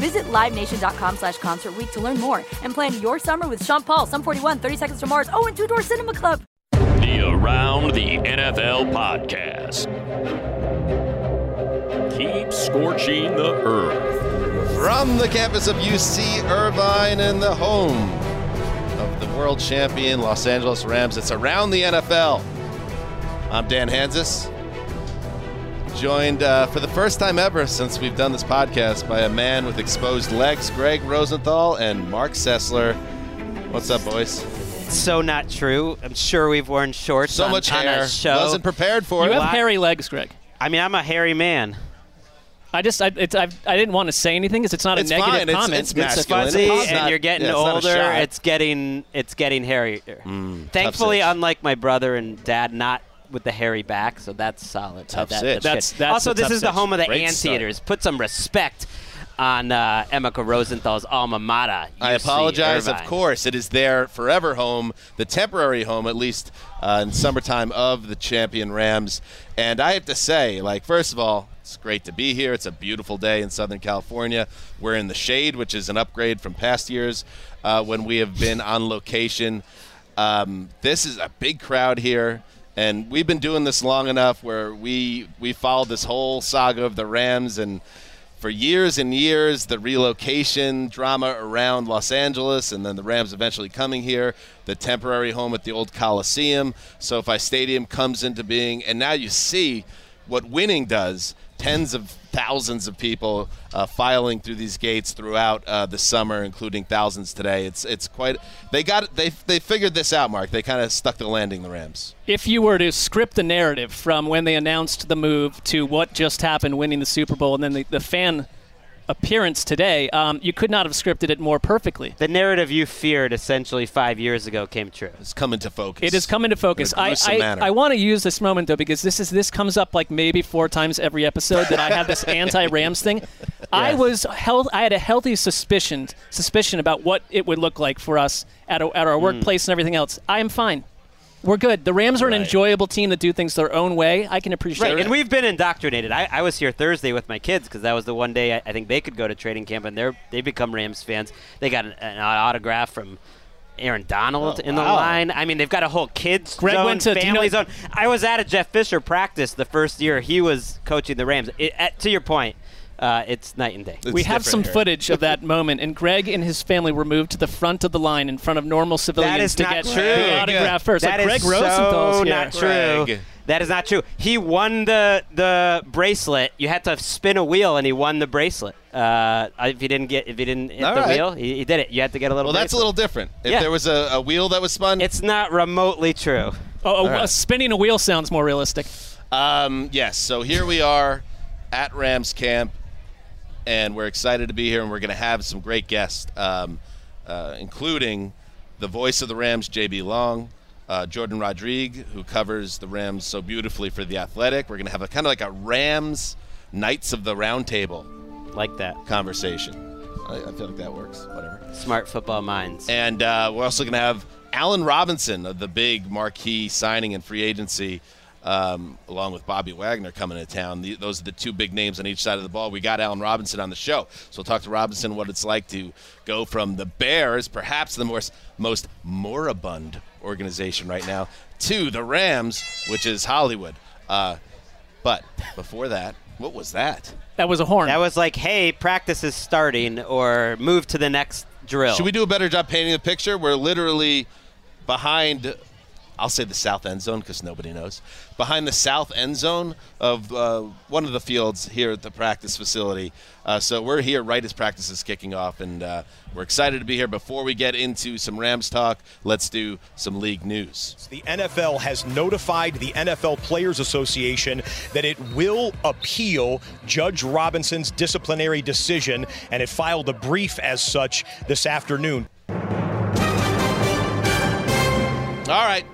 Visit LiveNation.com slash Concert Week to learn more and plan your summer with Sean Paul, Sum 41, 30 Seconds to Mars, oh, and Two Door Cinema Club. The Around the NFL podcast. Keep scorching the earth. From the campus of UC Irvine and the home of the world champion Los Angeles Rams, it's Around the NFL. I'm Dan Hanzus, joined uh, for the first time ever since we've done this podcast by a man with exposed legs, Gregg Rosenthal and Marc Sessler. What's up, boys? so not true. I'm sure we've worn shorts So on, much on hair. a show. Wasn't prepared for You it. have hairy legs, Gregg. I mean, I'm a hairy man. I just, I, it's, I've, I didn't want to say anything because it's not It's a negative fine. Comment. it's It's masculine. fuzzy, It's and not- you're getting yeah, it's not a older. shot. It's getting, it's getting hairier. Mm, Thankfully, unlike my brother and dad, not with the hairy back, so that's solid. Tough That- sitch. That's- good. that's also this tough is the home of the Great start. Anteaters. Put some respect on uh, Emeka Rosenthal's alma mater. I UC apologize. Of course, it is their forever home, the temporary home, at least uh, in summertime, of the champion Rams. And I have to say, like, first of all, it's great to be here. It's a beautiful day in Southern California. We're in the shade, which is an upgrade from past years uh, when we have been on location. Um, this is a big crowd here. And we've been doing this long enough where we we followed this whole saga of the Rams and for years and years, the relocation drama around Los Angeles, and then the Rams eventually coming here, the temporary home at the old Coliseum, SoFi Stadium comes into being, and now you see what winning does. Tens of thousands of people uh, filing through these gates throughout uh, the summer, including thousands today. It's it's quite. They got they they figured this out, Marc. They kind of stuck the landing, the Rams. if you were to script the narrative from when they announced the move to what just happened, winning the Super Bowl, and then the, the fan appearance today, um, you could not have scripted it more perfectly. The narrative you feared essentially five years ago came true. It's coming to focus. It is coming to focus. In a I, I. I want to use this moment though because this is this comes up like maybe four times every episode that I have this anti-Rams thing. I was health. I had a healthy suspicion suspicion about what it would look like for us at, a, at our workplace and everything else. I am fine. We're good. The Rams are an Right. enjoyable team that do things their own way. I can appreciate Right, it. and we've been indoctrinated. I, I was here Thursday with my kids because that was the one day I, I think they could go to training camp, and they're they become Rams fans. They got an, an autograph from Aaron Donald Oh, in the wow. line. I mean, they've got a whole kids Gregg zone, went to- do you know- zone. I was at a Jeff Fisher practice the first year he was coaching the Rams. It, at, to your point, uh, it's night and day. It's we have some here. footage of that moment, and Gregg and his family were moved to the front of the line in front of normal civilians to get true. the autograph first. That so Gregg is Rosenthal's so here. not true. Gregg. That is not true. He won the the bracelet. You had to spin a wheel, and he won the bracelet. Uh, if he didn't get, if he didn't hit All the right. wheel, he, he did it. You had to get a little. Well, that's a little different. If Yeah. there was a, a wheel that was spun, It's not remotely true. Oh, right. uh, spinning a wheel sounds more realistic. Um, yes. So here we are at Rams camp, and we're excited to be here, and we're going to have some great guests, um, uh, including the voice of the Rams, JB Long, uh, Jourdan Rodrigue, who covers the Rams so beautifully for the Athletic. We're going to have a kind of like a Rams Knights of the Round Table Like that. conversation. I, I feel like that works. Whatever. Smart football minds. And uh, we're also going to have Allen Robinson, of the big marquee signing in free agency, um, along with Bobby Wagner coming to town. The, those are the two big names on each side of the ball. We got Allen Robinson on the show, so we'll talk to Robinson what it's like to go from the Bears, perhaps the most most moribund organization right now, to the Rams, which is Hollywood. Uh, but before that, what was that? That was a horn. That was like, hey, practice is starting, or move to the next drill. Should we do a better job painting the picture? We're literally behind I'll say the south end zone because nobody knows. Behind the south end zone of uh, one of the fields here at the practice facility. Uh, so we're here right as practice is kicking off, and uh, we're excited to be here. Before we get into some Rams talk, let's do some league news. The NFL has notified the NFL Players Association that it will appeal Judge Robinson's disciplinary decision, and it filed a brief as such this afternoon. All right,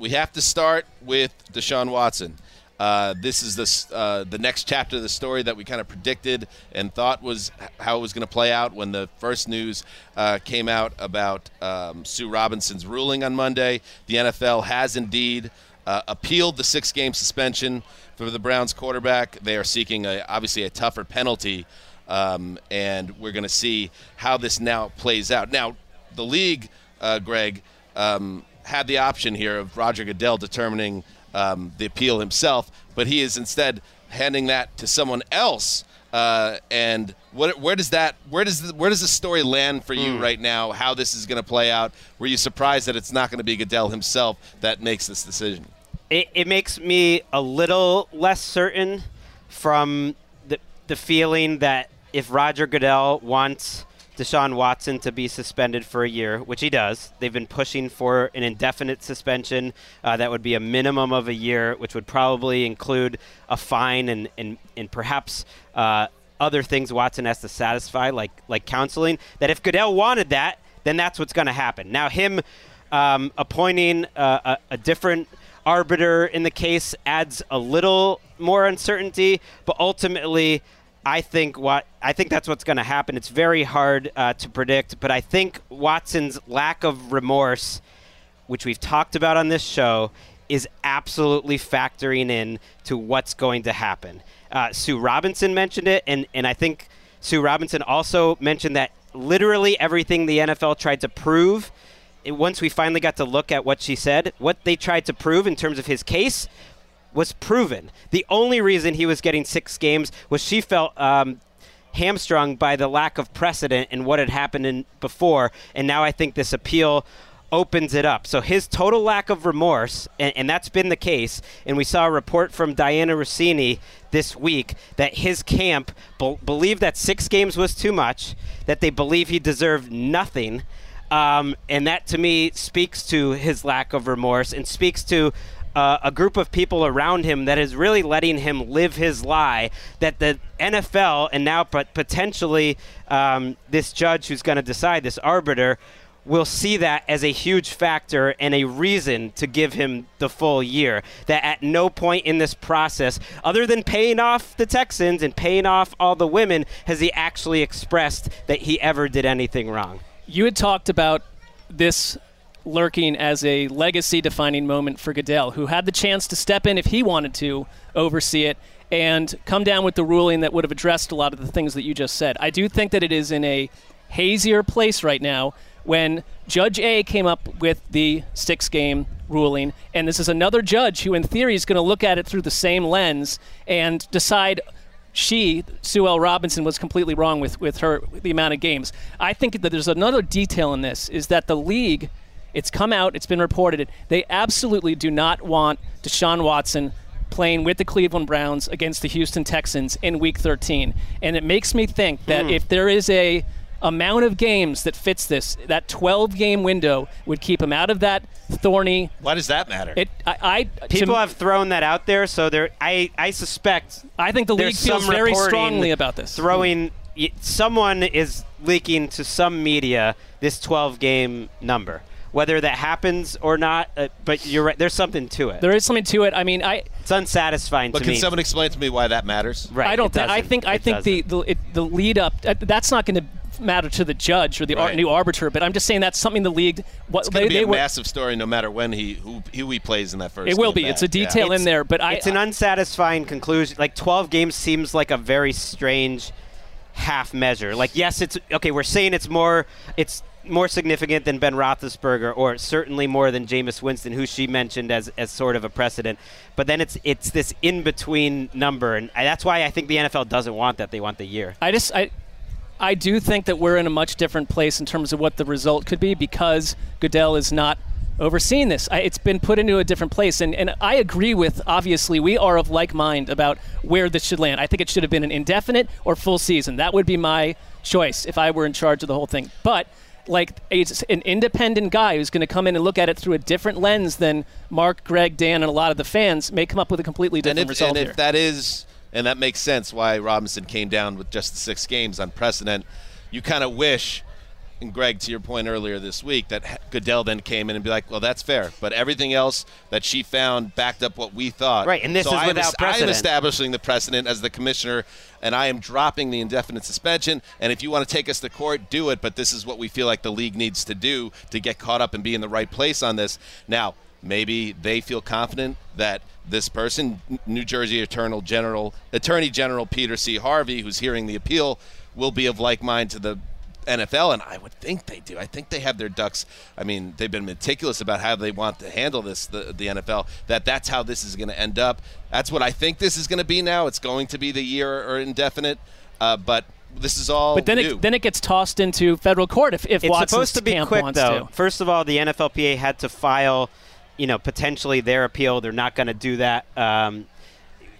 we have to start with Deshaun Watson. Uh, this is the uh, the next chapter of the story that we kind of predicted and thought was how it was going to play out when the first news uh, came out about um, Sue Robinson's ruling on Monday. The NFL has indeed uh, appealed the six game suspension for the Browns quarterback. They are seeking a, obviously a tougher penalty, um, and we're going to see how this now plays out. Now, the league, uh, Gregg. Um, had the option here of Roger Goodell determining um, the appeal himself, but he is instead handing that to someone else. Uh, and what, where does that where does the, where does the story land for you mm. right now? How this is going to play out? Were you surprised that it's not going to be Goodell himself that makes this decision? It, it makes me a little less certain from the the feeling that if Roger Goodell wants Deshaun Watson to be suspended for a year, which he does. They've been pushing for an indefinite suspension uh, that would be a minimum of a year, which would probably include a fine and, and, and perhaps uh, other things Watson has to satisfy, like, like counseling. That if Goodell wanted that, then that's what's going to happen. Now, him um, appointing uh, a, a different arbiter in the case adds a little more uncertainty, but ultimately, I think what I think that's what's going to happen. It's very hard uh, to predict, but I think Watson's lack of remorse, which we've talked about on this show, is absolutely factoring in to what's going to happen. Uh, Sue Robinson mentioned it, and and I think Sue Robinson also mentioned that literally everything the NFL tried to prove. It, once we finally got to look at what she said, what they tried to prove in terms of his case was proven. The only reason he was getting six games was she felt um, hamstrung by the lack of precedent and what had happened in before. And now I think this appeal opens it up. So his total lack of remorse, and, and, that's been the case. And we saw a report from Dianna Russini this week that his camp be- believed that six games was too much, that they believe he deserved nothing. Um, and that to me speaks to his lack of remorse and speaks to uh, a group of people around him that is really letting him live his lie. That the NFL and now but potentially um, this judge who's going to decide this arbiter will see that as a huge factor and a reason to give him the full year. That at no point in this process, other than paying off the Texans and paying off all the women, has he actually expressed that he ever did anything wrong. You had talked about this lurking as a legacy defining moment for Goodell, who had the chance to step in if he wanted to oversee it and come down with the ruling that would have addressed a lot of the things that you just said. I do think that it is in a hazier place right now when Judge A came up with the six game ruling, and this is another judge who, in theory, is going to look at it through the same lens and decide she, Sue L. Robinson, was completely wrong with, with her the amount of games. I think that there's another detail in this is that the league it's come out, it's been reported. They absolutely do not want Deshaun Watson playing with the Cleveland Browns against the Houston Texans in week 13. And it makes me think that hmm. if there is a amount of games that fits this, that 12 game window would keep him out of that thorny. Why does that matter? It, I, I people have thrown that out there, so there. I, I suspect. I think the league feels very strongly about this. Throwing someone is leaking to some media this 12 game number whether that happens or not. Uh, but you're right. There's something to it. There is something to it. I mean, I. It's unsatisfying but to can me. someone explain to me why that matters? Right. I don't. think. I think. I think the the, it, the lead up. Uh, that's not going to matter to the judge or the ar- new arbiter, but I'm just saying that's something the league. What It's going to be they a were, massive story, no matter when he who, who he plays in that first. It will game be. It's a back. Yeah. detail in there, but I. it's an unsatisfying conclusion. Like 12 games seems like a very strange half measure. Like yes, it's okay. We're saying it's more. It's more significant than Ben Roethlisberger, or certainly more than Jameis Winston, who she mentioned as, as sort of a precedent. But then it's it's this in between number, and that's why I think the NFL doesn't want that. They want the year. I just I I do think that we're in a much different place in terms of what the result could be because Goodell is not overseeing this. I, it's been put into a different place, and, and I agree with. Obviously, we are of like mind about where this should land. I think it should have been an indefinite or full season. That would be my choice if I were in charge of the whole thing. But like it's an independent guy who's going to come in and look at it through a different lens than Marc, Gregg, Dan, and a lot of the fans may come up with a completely and different if, result and here. if that is and that makes sense why Robinson came down with just the six games on precedent. You kind of wish, and Gregg, to your point earlier this week, that Goodell then came in and be like, "Well, that's fair," but everything else that she found backed up what we thought. Right, and this so is I without es- I am establishing the precedent as the commissioner, and I am dropping the indefinite suspension. And if you want to take us to court, do it. But this is what we feel like the league needs to do to get caught up and be in the right place on this. Now, maybe they feel confident that this person, New Jersey Attorney General, Attorney General Peter C. Harvey, who's hearing the appeal, will be of like mind to the NFL, and I would think they do. I think they have their ducks. I mean, they've been meticulous about how they want to handle this. The, the NFL that that's how this is going to end up. That's what I think this is going to be now. It's going to be the year or indefinite, uh, but this is all. but then new. it then it gets tossed into federal court if, if it's Watson's supposed to be camp quick, wants though. to. First of all, the NFLPA had to file, you know, potentially their appeal. They're not going to do that um,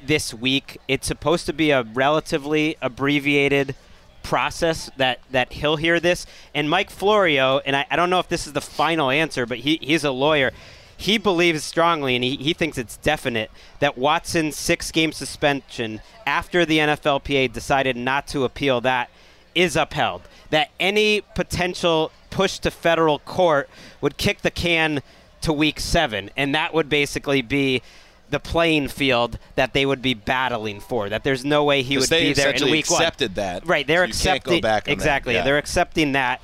this week. It's supposed to be a relatively abbreviated process that that he'll hear this. And Mike Florio, and I, I don't know if this is the final answer, but he, he's a lawyer. He believes strongly, and he, he thinks it's definite, that Watson's six game suspension after the NFLPA decided not to appeal that is upheld. That any potential push to federal court would kick the can to week seven, and that would basically be the playing field that they would be battling for. That there's no way he would be there in week one. accepted that. Right, they're So you can't go accepting back on that, exactly. yeah. They're accepting that.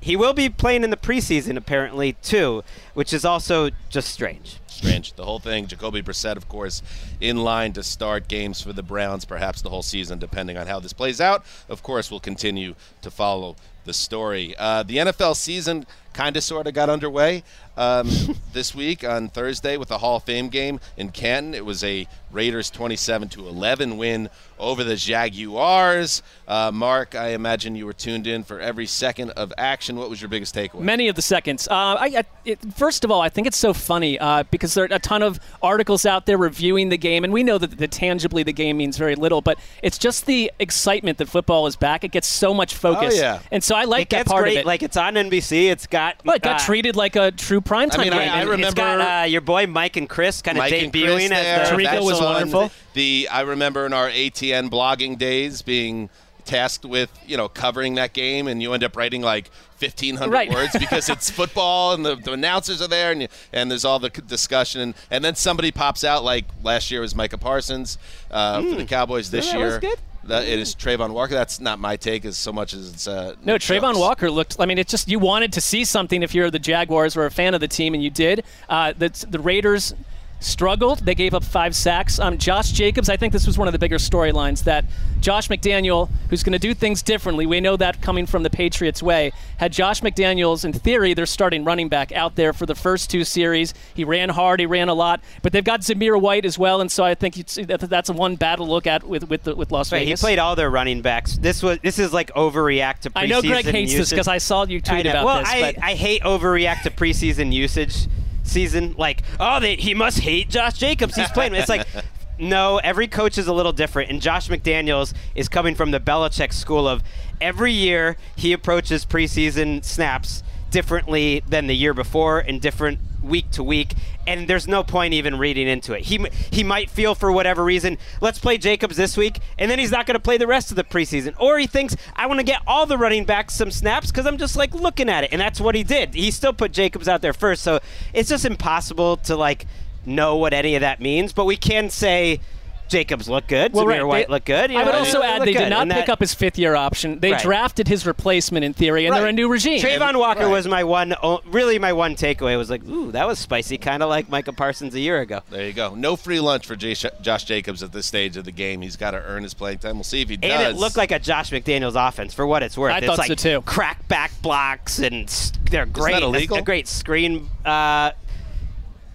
He will be playing in the preseason apparently too, which is also just strange. strange. The whole thing. Jacoby Brissett, of course, in line to start games for the Browns, perhaps the whole season, depending on how this plays out. Of course, we'll continue to follow the story. Uh, the NFL season kind of sort of got underway um, this week on Thursday with the Hall of Fame game in Canton. It was a Raiders 27 to 11 win over the Jaguars. Uh, Marc, I imagine you were tuned in for every second of action. What was your biggest takeaway? Many of the seconds. Uh, I, I, it, first of all, I think it's so funny uh, because there are a ton of articles out there reviewing the game, and we know that the, tangibly the game means very little, but it's just the excitement that football is back. It gets so much focus, Oh, yeah. and so I like it that gets part great. of it. Like it's on NBC. It's got well, it got uh, treated like a true primetime I mean, I- game. I and- It's got remember- uh, your boy Mike and Chris kind of debuting as the Tirico That's was on wonderful. The I remember in our ATN blogging days being tasked with you know covering that game, and you end up writing like fifteen hundred Right. words because it's football and the, the announcers are there, and you, and there's all the discussion, and, and then somebody pops out like last year was Micah Parsons uh, for the Cowboys. This. Yeah, year. That it is Travon Walker. That's not my take as so much as it's uh, No, Travon. Walker looked. I mean, it's just you wanted to see something if you're the Jaguars or a fan of the team, and you did. Uh, the, the Raiders struggled. They gave up five sacks. Um, Josh Jacobs, I think this was one of the bigger storylines that Josh McDaniel, who's going to do things differently, we know that coming from the Patriots way, had Josh McDaniels, in theory, their starting running back out there for the first two series. He ran hard, he ran a lot, but they've got Zamir White as well, and so I think that's a one battle to look at with with, the, with Las Right, he played all their running backs. This was this is like overreact to preseason I know Gregg hates this because I saw you tweet about well, this. I, I hate overreact to preseason usage season. Like, oh, they, he must hate Josh Jacobs. He's playing. it's like, no, every coach is a little different. And Josh McDaniels is coming from the Belichick school of every year he approaches preseason snaps differently than the year before and different week to week and there's no point even reading into it. He he might feel for whatever reason, let's play Jacobs this week and then he's not going to play the rest of the preseason or he thinks I want to get all the running backs some snaps cuz I'm just like looking at it and that's what he did. He still put Jacobs out there first. So it's just impossible to like know what any of that means, but we can say Jacobs looked good. Well, Zamir right, White they- looked good. you I would know, also add looked they good. did not And pick that- up his fifth year option. They Right. drafted his replacement in theory, and they're a new regime. Travon Walker right. was my one, really my one takeaway was like, ooh, that was spicy, kind of like Micah Parsons a year ago. There you go. No free lunch for J- Josh Jacobs at this stage of the game. He's got to earn his playing time. We'll see if he does. And it looked like a Josh McDaniels offense for what it's worth. I it's thought like so, too. crack back blocks and they're great. that A- A, great screen. Uh,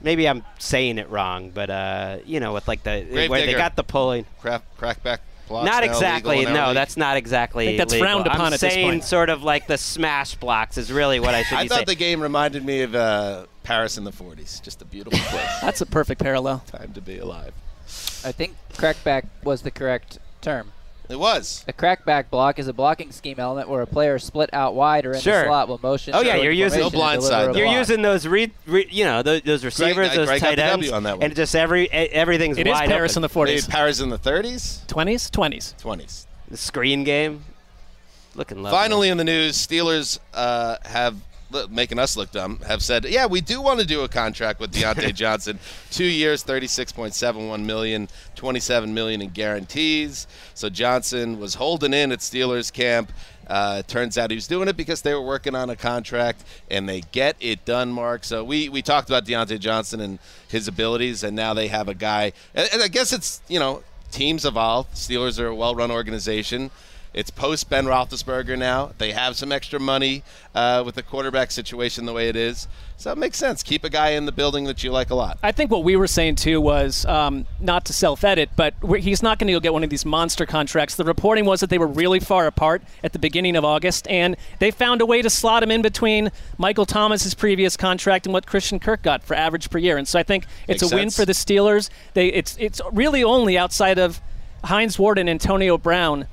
maybe I'm saying it wrong, but uh, you know, with like the Grave where they got the pulling. crack, crackback blocks. Not exactly. illegal in our No, league. that's not exactly. I think that's legal. frowned upon I'm at this saying point. sort of like the smash blocks is really what I should I be thought saying. the game reminded me of uh, Paris in the 40s. Just a beautiful place. That's a perfect parallel. Time to be alive. I think crackback was the correct term. It was. A crackback block is a blocking scheme element where a player is split out wide or in Sure. the slot will motion. Oh, yeah, you're using- formation No and blindside, deliver a though. You're block. using those, re, re, you know, those, those receivers, uh, those Gregg tight ends, on that one. and just every everything's It is wide Paris open. in the Maybe 40s. Paris in the 30s, 20s? 20s. 20s. The screen game, looking lovely. Finally, in the news, Steelers uh, have look, making us look dumb. Have said, yeah, we do want to do a contract with Diontae Johnson, two years, thirty-six point seven one million, twenty-seven million in guarantees. So Johnson was holding in at Steelers camp. Uh, turns out he was doing it because they were working on a contract, and they get it done, Marc. So we we talked about Diontae Johnson and his abilities, and now they have a guy. And, and I guess it's you know teams evolve. Steelers are a well-run organization. It's post Ben Roethlisberger now. They have some extra money uh, with the quarterback situation the way it is, so it makes sense. Keep a guy in the building that you like a lot. I think what we were saying too was um, not to self-edit, but he's not going to go get one of these monster contracts. The reporting was that they were really far apart at the beginning of August, and they found a way to slot him in between Michael Thomas's previous contract and what Christian Kirk got for average per year. And so I think it's Makes a win for the Steelers. They it's it's really only outside of Hines Ward and Antonio Brown.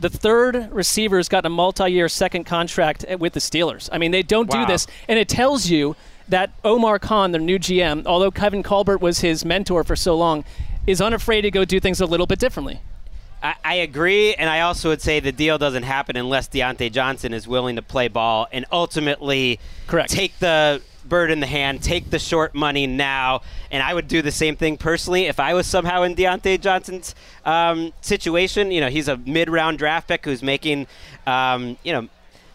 The third receiver's got a multi-year second contract with the Steelers. I mean, they don't Wow. do this, and it tells you that Omar Khan, their new GM, although Kevin Colbert was his mentor for so long, is unafraid to go do things a little bit differently. I, I agree, and I also would say the deal doesn't happen unless Diontae Johnson is willing to play ball and ultimately Correct. take the bird in the hand, take the short money now. And I would do the same thing personally if I was somehow in Diontae Johnson's um, situation. You know, he's a mid-round draft pick who's making, um, you know,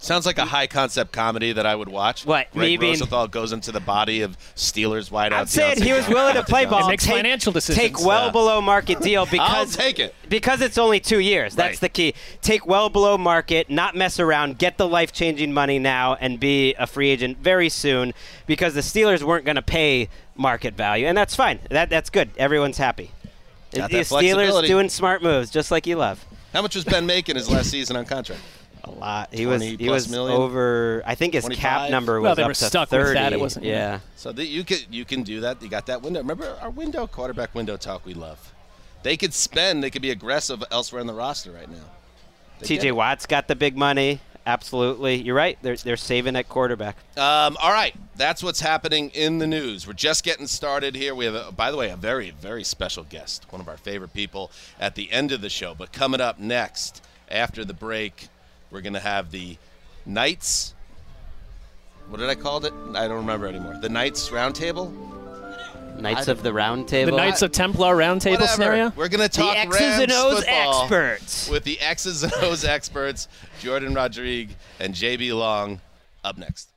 Sounds like a high concept comedy that I would watch. What, Gregg me being- Rosenthal goes into the body of Steelers wideout. I'm saying he was willing to play ball, It makes take, financial decisions. take well Yeah. below market deal because take it. because it's only two years. That's Right. the key. Take well below market, not mess around, get the life changing money now, and be a free agent very soon. Because the Steelers weren't going to pay market value, and that's fine. That that's good. Everyone's happy. Got the that Steelers flexibility. doing smart moves, just like you love. How much was Ben making his last season on contract? A lot. He was he was million? over. I think his 25? cap number was Well, they up were to stuck with that. It wasn't- Yeah. So that you can you can do that. You got that window. Remember our window quarterback window talk we love. They could spend. They could be aggressive elsewhere in the roster right now. They T.J. it. Watt's got the big money. Absolutely, you're right. They're they're saving at quarterback. Um, all right, that's what's happening in the news. We're just getting started here. We have, a, by the way, a very, very special guest, one of our favorite people at the end of the show. But coming up next, after the break, we're going to have the Knights. What did I call it? I don't remember anymore. The Knights Roundtable? Knights I- of the Round The Knights of Templar roundtable Whatever. scenario. We're going to talk the talk X's Rams and O's experts. with the X's and O's experts, Jourdan Rodrigue and JB Long, up next.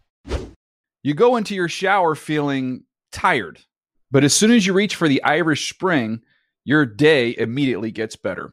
You go into your shower feeling tired, but as soon as you reach for the Irish Spring, your day immediately gets better.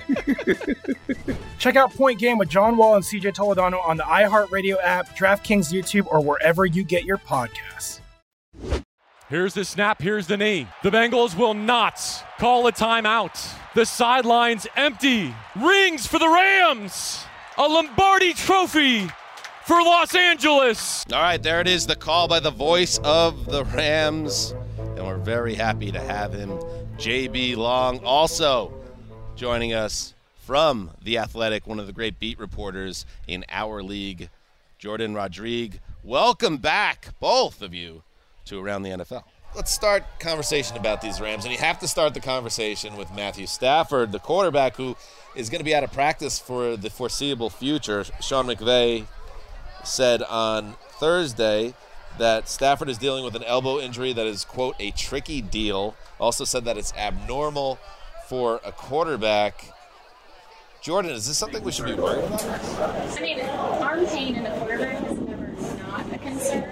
Check out Point Game with John Wall and CJ Toledano on the iHeartRadio app, DraftKings YouTube, or wherever you get your podcasts. Here's the snap, here's the knee. The Bengals will not call a timeout. The sidelines empty. Rings for the Rams. A Lombardi trophy for Los Angeles. All right, there it is, the call by the voice of the Rams. And we're very happy to have him. JB Long also joining us from The Athletic, one of the great beat reporters in our league, Jourdan Rodrigue. Welcome back, both of you, to Around the NFL. Let's start conversation about these Rams, and you have to start the conversation with Matthew Stafford, the quarterback who is going to be out of practice for the foreseeable future. Sean McVay said on Thursday that Stafford is dealing with an elbow injury that is, quote, a tricky deal. Also said that it's abnormal for a quarterback. Jourdan, is this something we should be worried about? I mean, arm pain in a quarterback is never not a concern,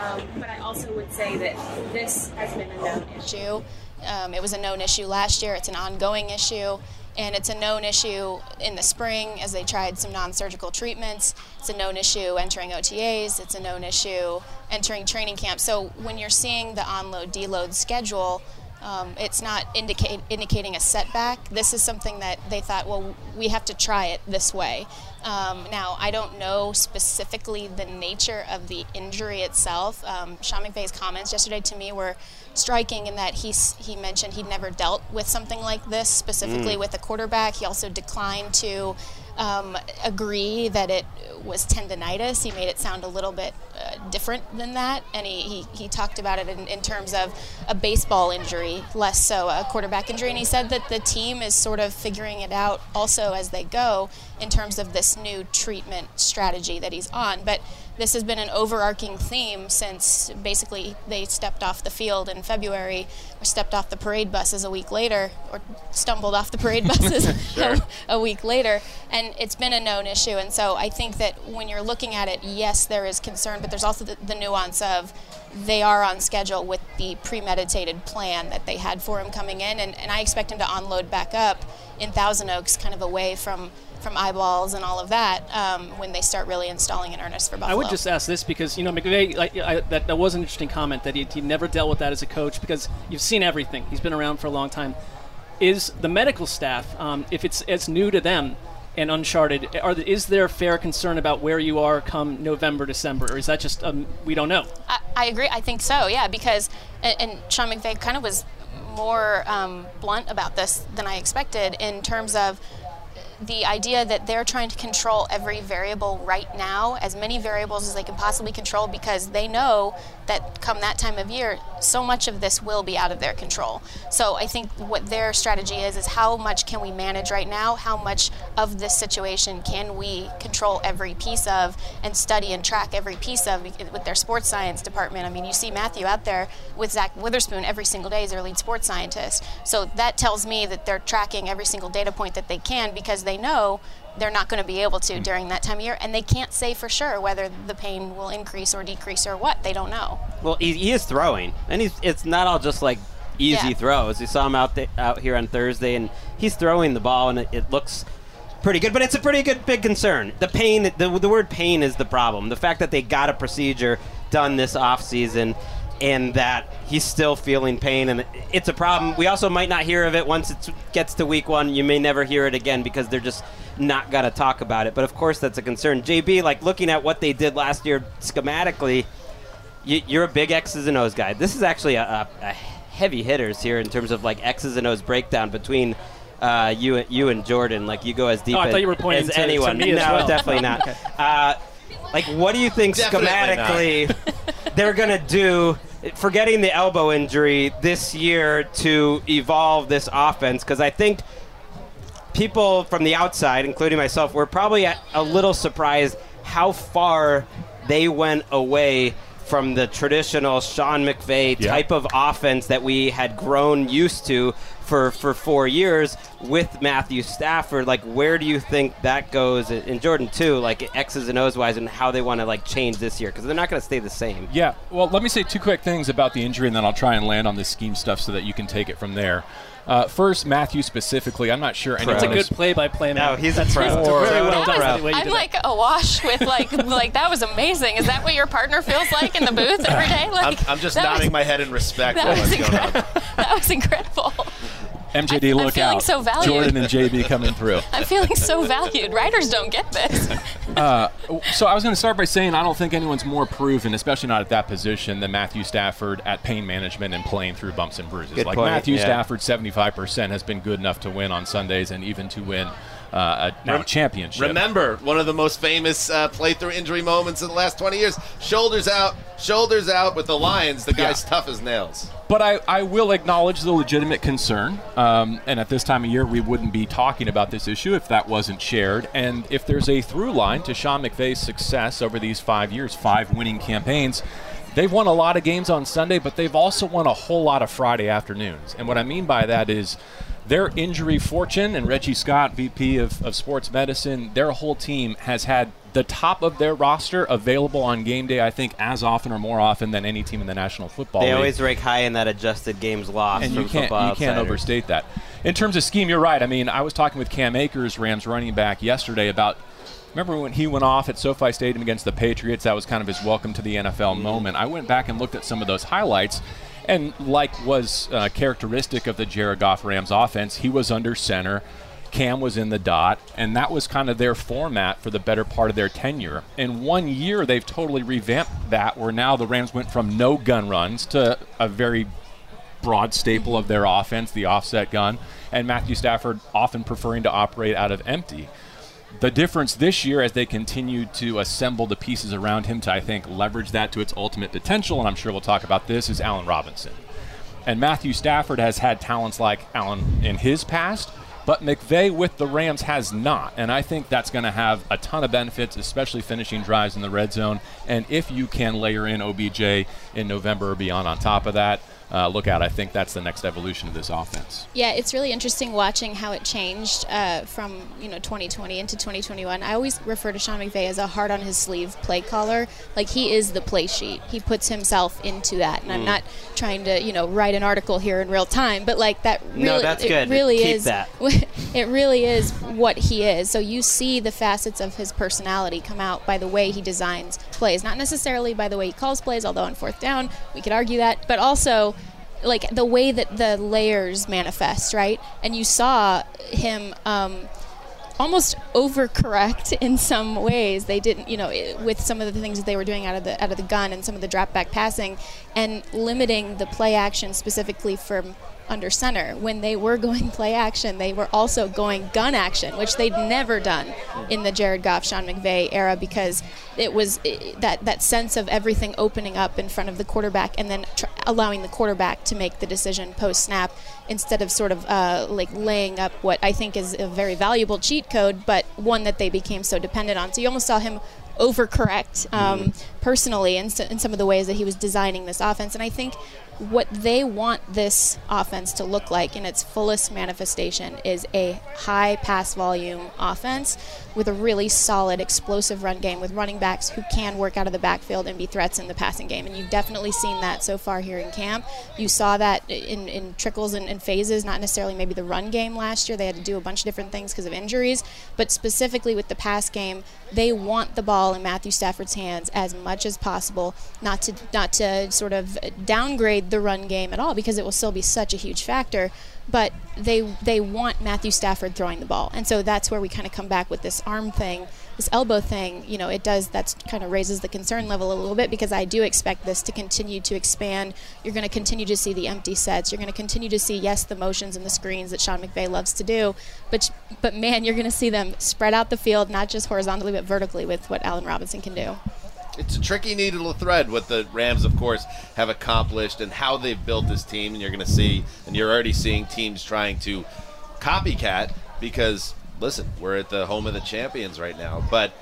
um, but I also would say that this has been a known issue. Um, it was a known issue last year. It's an ongoing issue, and it's a known issue in the spring as they tried some non-surgical treatments. It's a known issue entering OTAs. It's a known issue entering training camp. So when you're seeing the on-load, deload schedule. Um, it's not indicate, indicating a setback. This is something that they thought, well, we have to try it this way. Um, now, I don't know specifically the nature of the injury itself. Um, Sean McVay's comments yesterday to me were striking in that he's, he mentioned he'd never dealt with something like this, specifically Mm. with a quarterback. He also declined to um, agree that it was tendonitis. He made it sound a little bit uh, different than that, and he, he, he talked about it in, in terms of a baseball injury, less so a quarterback injury. And he said that the team is sort of figuring it out also as they go in terms of this new treatment strategy that he's on. But this has been an overarching theme since basically they stepped off the field in February or stepped off the parade buses a week later or stumbled off the parade buses Sure. a week later. And it's been a known issue. And so I think that when you're looking at it, yes, there is concern, but there's also the, the nuance of they are on schedule with the premeditated plan that they had for him coming in. And, and I expect him to unload back up in Thousand Oaks, kind of away from. From eyeballs and all of that, um, when they start really installing in earnest for Buffalo. I would just ask this because you know McVay, like, I, that, that was an interesting comment that he, he never dealt with that as a coach because you've seen everything. He's been around for a long time. Is the medical staff, um, if it's as new to them and uncharted, are is there fair concern about where you are come November, December, or is that just um, we don't know? I, I agree. I think so. Yeah, because and, and Sean McVay kind of was more um, blunt about this than I expected in terms of the idea that they're trying to control every variable right now, as many variables as they can possibly control, because they know that come that time of year, so much of this will be out of their control. So I think what their strategy is is how much can we manage right now? How much of this situation can we control every piece of and study and track every piece of with their sports science department? I mean, you see Matthew out there with Zach Witherspoon every single day as their lead sports scientist. So that tells me that they're tracking every single data point that they can because they know they're not going to be able to during that time of year, and they can't say for sure whether the pain will increase or decrease or what. They don't know. Well, he, he is throwing, and he's it's not all just like easy Yeah. throws. You saw him out th- out here on Thursday, and he's throwing the ball, and it, it looks pretty good. But it's a pretty good big concern. The pain, the, the word pain is the problem. The fact that they got a procedure done this off season. And that he's still feeling pain, and it's a problem. We also might not hear of it once it gets to week one. You may never hear it again because they're just not going to talk about it. But of course, that's a concern. JB, like looking at what they did last year schematically, you, you're a big X's and O's guy. This is actually a, a, a heavy hitters here in terms of like X's and O's breakdown between uh, you you and Jourdan. Like you go as deep Oh, I as, thought you were pointing as to- to anyone. me as no, well. definitely not. Okay. uh, like, what do you think Definitely schematically they're gonna do? Forgetting the elbow injury this year to evolve this offense, because I think people from the outside, including myself, were probably a, little surprised how far they went away from the traditional Sean McVay type of offense that we had grown used to for, for four years with Matthew Stafford. Like, where do you think that goes? And Jourdan, too, like X's and O's wise, and how they want to like change this year because they're not going to stay the same. Yeah, well, let me say two quick things about the injury, and then I'll try and land on the scheme stuff so that you can take it from there. Uh, first, Matthew specifically, I'm not sure anyone That's a good play-by-play man. No, he's That's a pro. that's really well done. was- the way you I'm did it. like awash with like like that was amazing. Is that what your partner feels like in the booth every day? I'm, I'm just nodding was, my head in respect that for was what's going on. that was incredible. MJD, I'm look feeling out. so valued. Jourdan and JB coming through. I'm feeling so valued. Writers don't get this. Uh, so I was going to start by saying I don't think anyone's more proven, especially not at that position, than Matthew Stafford at pain management and playing through bumps and bruises. Good like point, Matthew yeah. Stafford, 75% has been good enough to win on Sundays and even to win uh, a now Rem- championship. Remember, one of the most famous uh, playthrough injury moments in the last 20 years. Shoulders out, shoulders out with the Lions. The guy's tough as nails. But I, I will acknowledge the legitimate concern. Um, and at this time of year, we wouldn't be talking about this issue if that wasn't shared. And if there's a through line to Sean McVay's success over these five years, five winning campaigns, they've won a lot of games on Sunday, but they've also won a whole lot of Friday afternoons. And what I mean by that is their injury fortune, and Reggie Scott, VP of, of sports medicine, their whole team has had the top of their roster available on game day, I think, as often or more often than any team in the National Football They League They always rank high in that adjusted games lost and you can't you can't overstate that. In terms of scheme, you're right. I mean, I was talking with Cam Akers, Rams running back, yesterday about. Remember when he went off at SoFi Stadium against the Patriots? That was kind of his welcome to the NFL mm-hmm. moment. I went back and looked at some of those highlights, and like was uh, characteristic of the Jared Goff Rams offense, he was under center. Cam was in the dot, and that was kind of their format for the better part of their tenure. In one year, they've totally revamped that, where now the Rams went from no gun runs to a very broad staple of their offense, the offset gun, and Matthew Stafford often preferring to operate out of empty. The difference this year, as they continue to assemble the pieces around him to, I think, leverage that to its ultimate potential, and I'm sure we'll talk about this, is Allen Robinson. And Matthew Stafford has had talents like Allen in his past, but McVay with the Rams has not. And I think that's going to have a ton of benefits, especially finishing drives in the red zone. And if you can layer in OBJ in November or beyond on top of that, uh, look out. I think that's the next evolution of this offense. Yeah, it's really interesting watching how it changed uh, from you know 2020 into 2021. I always refer to Sean McVay as a hard on his sleeve play caller. Like he is the play sheet. He puts himself into that. And I'm Mm. not trying to you know write an article here in real time, but like that really No, that's it good. really Keep is that. it really is what he is. So you see the facets of his personality come out by the way he designs plays, not necessarily by the way he calls plays, although on fourth down we could argue that, but also like the way that the layers manifest, right? And you saw him um, almost overcorrect in some ways. They didn't, you know, i- with some of the things that they were doing out of the out of the gun and some of the drop back passing, and limiting the play action specifically from under center. When they were going play action, they were also going gun action, which they'd never done in the Jared Goff, Sean McVay era because it was that that sense of everything opening up in front of the quarterback and then tr- allowing the quarterback to make the decision post snap instead of sort of uh, like laying up what I think is a very valuable cheat code, but one that they became so dependent on. So you almost saw him overcorrect um, personally in, in some of the ways that he was designing this offense. And I think what they want this offense to look like in its fullest manifestation is a high pass volume offense with a really solid explosive run game with running backs who can work out of the backfield and be threats in the passing game. And you've definitely seen that so far here in camp. You saw that in, in trickles and, and phases not necessarily maybe the run game last year. They had to do a bunch of different things because of injuries. But specifically with the pass game they want the ball in Matthew Stafford's hands as much as possible not to not to sort of downgrade the run game at all because it will still be such a huge factor but they they want Matthew Stafford throwing the ball and so that's where we kind of come back with this arm thing this elbow thing, you know, it does that's kind of raises the concern level a little bit because I do expect this to continue to expand. You're going to continue to see the empty sets. You're going to continue to see yes the motions and the screens that Sean McVay loves to do, but but man, you're going to see them spread out the field not just horizontally but vertically with what Allen Robinson can do. It's a tricky needle to thread what the Rams, of course, have accomplished and how they've built this team. And you're going to see, and you're already seeing teams trying to copycat because, listen, we're at the home of the champions right now. But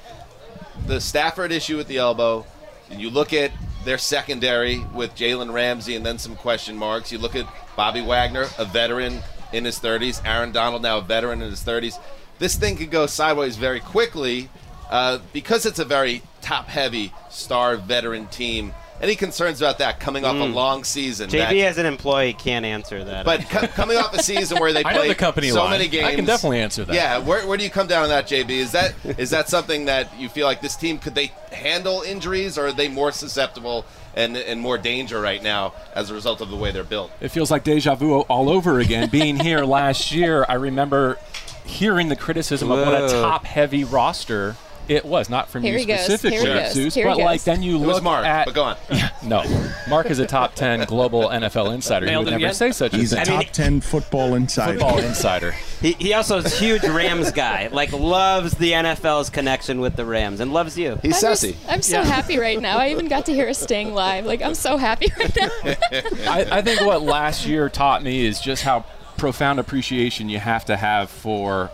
the Stafford issue with the elbow, and you look at their secondary with Jalen Ramsey and then some question marks. You look at Bobby Wagner, a veteran in his 30s, Aaron Donald, now a veteran in his 30s. This thing could go sideways very quickly uh, because it's a very top heavy star veteran team. Any concerns about that coming off a Mm. long season? JB that- as an employee can't answer that. but co- coming off a season where they I know played the company so line. many games, I can definitely answer that. Yeah, where, where do you come down on that, JB? Is that is that something that you feel like this team could they handle injuries, or are they more susceptible and and more danger right now as a result of the way they're built? It feels like deja vu all over again. Being here last year, I remember hearing the criticism of what a top-heavy roster it was. Not from Here you he specifically, Here goes. Zeus, Here but like then you It look was Marc, at. but go on. no, Marc is a top ten global NFL insider. He would never again? say such He's a a thing. top 10 football insider. Football insider. He, he also is a huge Rams guy. Like loves the NFL's connection with the Rams and loves you. He's I'm, just- I'm so happy right now. I even got to hear a Sting live. Like I'm so happy right now. I, I think what last year taught me is just how profound appreciation you have to have for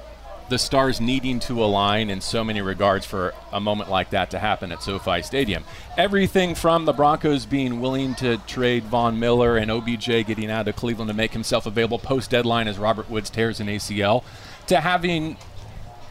the stars needing to align in so many regards for a moment like that to happen at SoFi Stadium. Everything from the Broncos being willing to trade Von Miller and OBJ getting out of Cleveland to make himself available post deadline as Robert Woods tears an ACL to having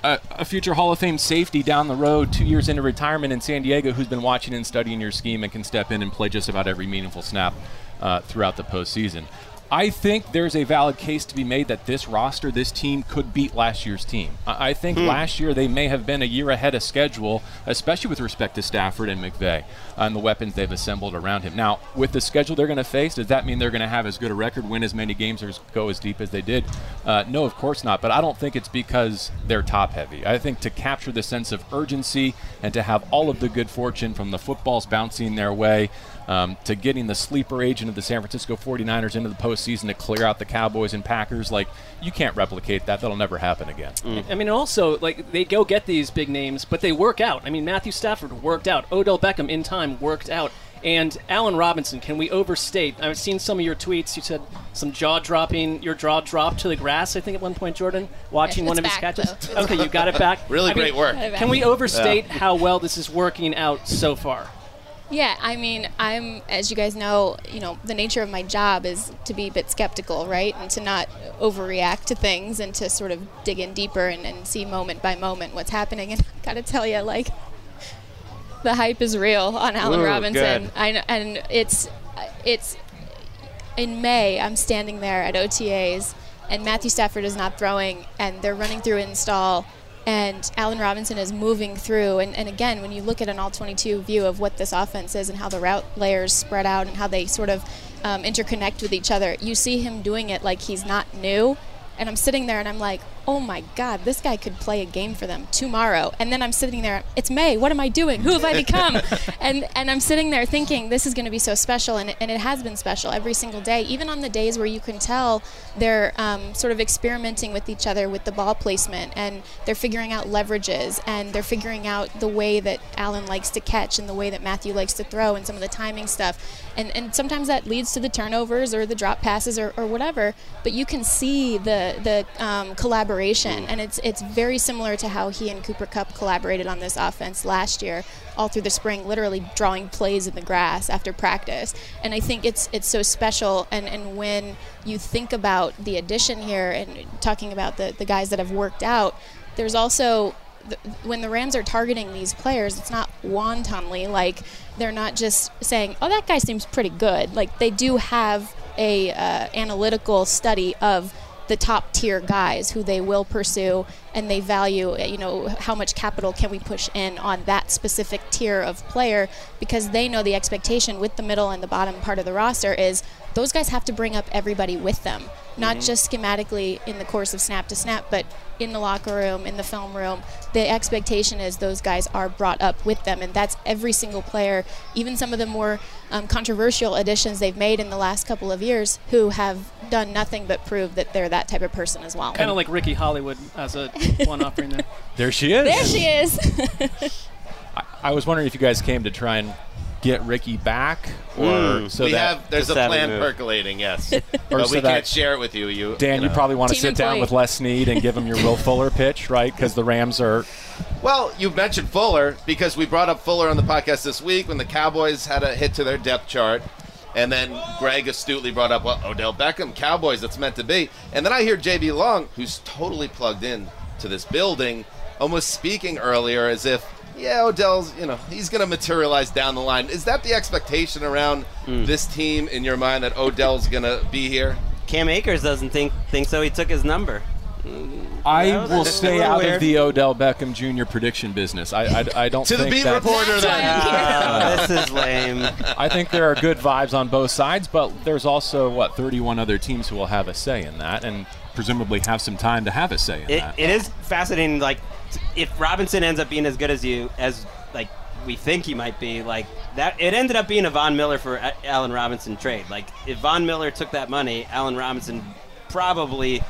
a, a future Hall of Fame safety down the road, two years into retirement in San Diego, who's been watching and studying your scheme and can step in and play just about every meaningful snap uh, throughout the postseason. I think there's a valid case to be made that this roster, this team, could beat last year's team. I, I think Hmm. last year they may have been a year ahead of schedule, especially with respect to Stafford and McVay and the weapons they've assembled around him. Now, with the schedule they're going to face, does that mean they're going to have as good a record, win as many games, or go as deep as they did? Uh, no, of course not. But I don't think it's because they're top heavy. I think to capture the sense of urgency and to have all of the good fortune from the footballs bouncing their way um, to getting the sleeper agent of the San Francisco 49ers into the postseason to clear out the Cowboys and Packers, like, you can't replicate that. That'll never happen again. I mean, also like they go get these big names, but they work out. I mean, Matthew Stafford worked out. Odell Beckham in time worked out. And Allen Robinson, can we overstate? I've seen some of your tweets. You said some jaw dropping, your jaw dropped to the grass. I think at one point, Jourdan, watching It's one of his catches. though. Okay, you got it back. Really I mean, great work. Can we overstate how well this is working out so far? Yeah, I mean, I'm, as you guys know, you know, the nature of my job is to be a bit skeptical, right? And to not overreact to things and to sort of dig in deeper and, and see moment by moment what's happening. And I gotta tell you, like, the hype is real on Allen Ooh, Robinson. I, and it's, it's, in May, I'm standing there at OTAs, and Matthew Stafford is not throwing, and they're running through install, and Allen Robinson is moving through. And, and again, when you look at an all 22 view of what this offense is and how the route layers spread out and how they sort of um, interconnect with each other, you see him doing it like he's not new. And I'm sitting there and I'm like, oh my God, this guy could play a game for them tomorrow. And then I'm sitting there, it's May, what am I doing? Who have I become? and and I'm sitting there thinking this is going to be so special, and it, and it has been special every single day, even on the days where you can tell they're um, sort of experimenting with each other with the ball placement, and they're figuring out leverages, and they're figuring out the way that Allen likes to catch and the way that Matthew likes to throw, and some of the timing stuff, and and sometimes that leads to the turnovers or the drop passes or, or whatever, but you can see the the um, collaboration, and it's it's very similar to how he and Cooper Kupp collaborated on this offense last year, all through the spring, literally drawing plays in the grass after practice. And I think it's it's so special. And, and when you think about the addition here and talking about the, the guys that have worked out, there's also the, when the Rams are targeting these players, it's not wantonly. Like they're not just saying, "Oh, that guy seems pretty good." Like they do have a uh, analytical study of the top tier guys who they will pursue and they value you know how much capital can we push in on that specific tier of player because they know the expectation with the middle and the bottom part of the roster is those guys have to bring up everybody with them not Mhm. just schematically in the course of snap to snap but in the locker room in the film room the expectation is those guys are brought up with them and that's every single player even some of the more um, controversial additions they've made in the last couple of years who have done nothing but prove that they're that type of person as well Kind of like Ricky Hollywood as a one offering there. There she is. there she is I was wondering if you guys came to try and get Ricky back, or Mm, so we that have there's a plan percolating, yes, Or but so we that- can't share it with you. You Dan, you, know. probably want to sit down with Les Snead and give him your Will Fuller pitch, right? Because the Rams are. Well, you mentioned Fuller because we brought up Fuller on the podcast this week when the Cowboys had a hit to their depth chart. And then Gregg astutely brought up, well, Odell Beckham, Cowboys, that's meant to be. And then I hear JB Long, who's totally plugged in to this building, almost speaking earlier as if, yeah, Odell's, you know, he's going to materialize down the line. Is that the expectation around this team in your mind that Odell's going to be here? Cam Akers doesn't think think so. He took his number. I That will that's stay out weird. of the Odell Beckham Jr. prediction business. I, I, I don't To the think beat that's- reporter, then. Ah, this is lame. I think there are good vibes on both sides, but there's also what 31 other teams who will have a say in that, and presumably have some time to have a say in It, that. it is fascinating. Like, if Robinson ends up being as good as you as like we think he might be, like that, it ended up being a Von Miller for A- Allen Robinson trade. Like, if Von Miller took that money, Allen Robinson probably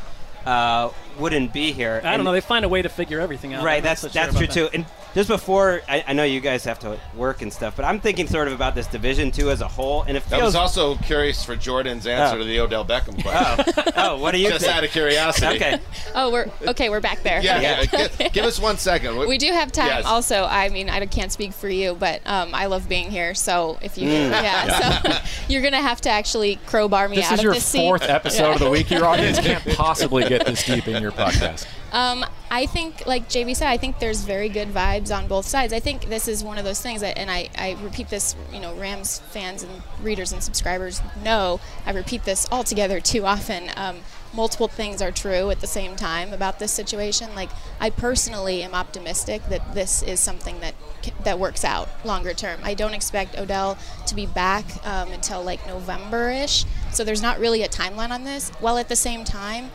uh, wouldn't be here. I don't know. They find a way to figure everything out. Right, I'm that's so that's true that. too. And just before, I, I know you guys have to work and stuff, but I'm thinking sort of about this division too as a whole, and it I was also curious for Jourdan's answer Oh. to the Odell Beckham question. oh, what do you Just think? out of curiosity. Okay. oh we're okay we're back there Yeah, Okay. yeah. Gi- Give us one second. We do have time. Yes. Also, I mean, I can't speak for you, but um, I love being here. So if you, Mm. yeah, so you're gonna have to actually crowbar me This out is of your this seat. fourth episode of the Yeah. week. Your audience can't possibly get this deep in your podcast. Um, I think, like JB said, I think there's very good vibes on both sides. I think this is one of those things, that, and I, I repeat this, you know, Rams fans and readers and subscribers know I repeat this altogether too often. Um, multiple things are true at the same time about this situation. Like, I personally am optimistic that this is something that that works out longer term. I don't expect Odell to be back um, until like November-ish, so there's not really a timeline on this. While at the same time,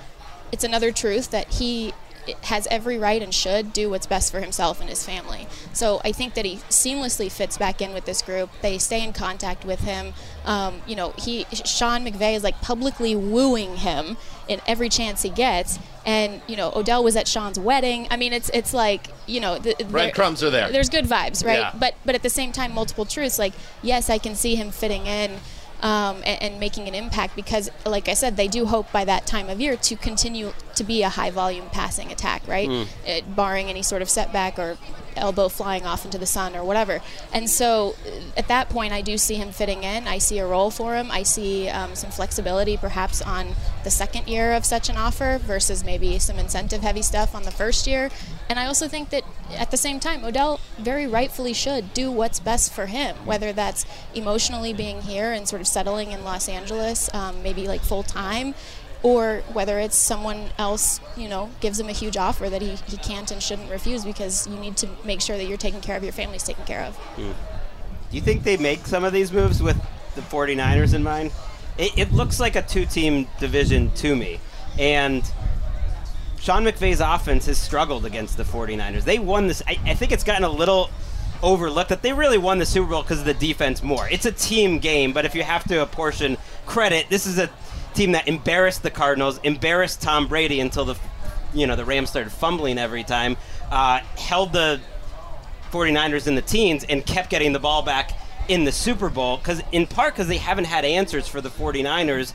it's another truth that he has every right and should do what's best for himself and his family. So I think that he seamlessly fits back in with this group. They stay in contact with him. Um, you know, he Sean McVay is like publicly wooing him in every chance he gets. And you know, Odell was at Sean's wedding. I mean, it's it's like you know, the, Breadcrumbs are there. There's good vibes, right? Yeah. But but at the same time, multiple truths. Like yes, I can see him fitting in um, and, and making an impact because, like I said, they do hope by that time of year to continue to be a high volume passing attack, right? Mm. It, barring any sort of setback or elbow flying off into the sun or whatever. And so uh, at that point, I do see him fitting in. I see a role for him. I see um, some flexibility perhaps on the second year of such an offer versus maybe some incentive heavy stuff on the first year. And I also think that at the same time, Odell very rightfully should do what's best for him, whether that's emotionally being here and sort of settling in Los Angeles, um, maybe like full time, or whether it's someone else, you know, gives him a huge offer that he, he can't and shouldn't refuse because you need to make sure that you're taking care of your family's taken care of. Hmm. Do you think they make some of these moves with the 49ers in mind? It, it looks like a two team division to me. And Sean McVay's offense has struggled against the 49ers. They won this. I, I think it's gotten a little overlooked that they really won the Super Bowl because of the defense more. It's a team game, but if you have to apportion credit, this is a team that embarrassed the Cardinals, embarrassed Tom Brady until the you know the Rams started fumbling every time, uh, held the 49ers in the teens and kept getting the ball back in the Super Bowl because in part because they haven't had answers for the 49ers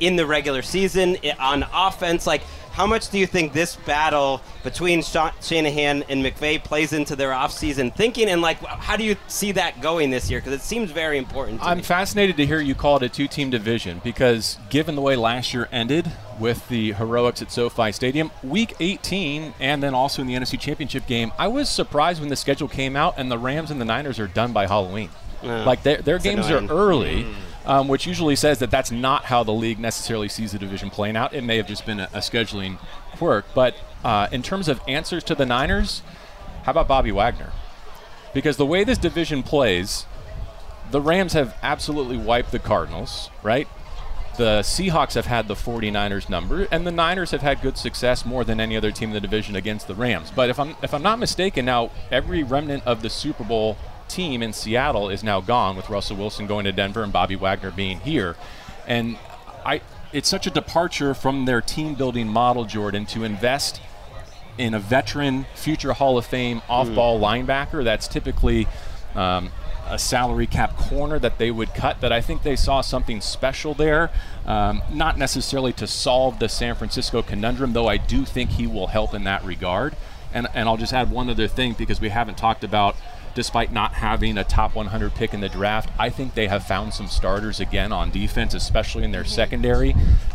in the regular season on offense. Like how much do you think this battle between Sha- Shanahan and McVay plays into their offseason thinking and like how do you see that going this year because it seems very important to I'm me. fascinated to hear you call it a two-team division because given the way last year ended with the heroics at SoFi Stadium, Week 18, and then also in the NFC Championship game, I was surprised when the schedule came out and the Rams and the Niners are done by Halloween. Yeah. like their, their It's games annoying. are early. Mm. Um, which usually says that that's not how the league necessarily sees the division playing out. It may have just been a, a scheduling quirk. But uh, in terms of answers to the Niners, how about Bobby Wagner? Because the way this division plays, the Rams have absolutely wiped the Cardinals, right? The Seahawks have had the 49ers number, and the Niners have had good success more than any other team in the division against the Rams. But if I'm if I'm not mistaken, now every remnant of the Super Bowl team in Seattle is now gone, with Russell Wilson going to Denver and Bobby Wagner being here, and I it's such a departure from their team building model, Jourdan, to invest in a veteran, future Hall of Fame off-ball linebacker that's typically um, a salary cap corner that they would cut. That I think they saw something special there, um, not necessarily to solve the San Francisco conundrum, though I do think he will help in that regard. And and I'll just add one other thing because we haven't talked about. Despite not having a top 100 pick in the draft, I think they have found some starters again on defense, especially in their secondary.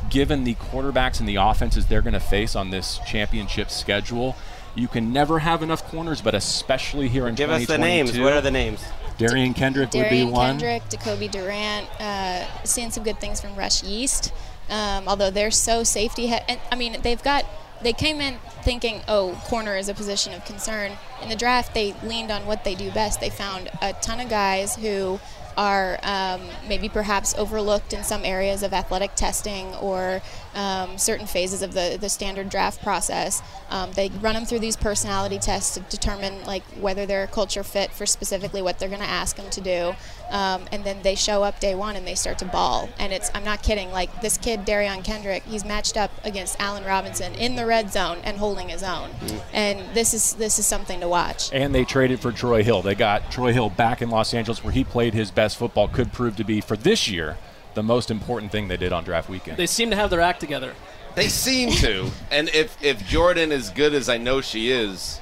Given the quarterbacks and the offenses they're going to face on this championship schedule, you can never have enough corners, but especially here in Give us the names. What are the names? Derion Kendrick would be Derion one. Kendrick, Jacoby Durant, uh, seeing some good things from Russ Yeast. Um, although they're so safety, he- and I mean they've got. They came in thinking, oh, corner is a position of concern. In the draft, they leaned on what they do best. They found a ton of guys who are um, maybe perhaps overlooked in some areas of athletic testing or um, certain phases of the, the standard draft process. Um, they run them through these personality tests to determine like whether they're a culture fit for specifically what they're going to ask them to do. Um, and then they show up day one and they start to ball. And it's I'm not kidding. Like this kid Derion Kendrick, he's matched up against Allen Robinson in the red zone and holding his own. And this is this is something to watch. And they traded for Troy Hill. They got Troy Hill back in Los Angeles where he played his best football, could prove to be, for this year, the most important thing they did on draft weekend. They seem to have their act together. They seem to. and if if Jourdan is good as I know she is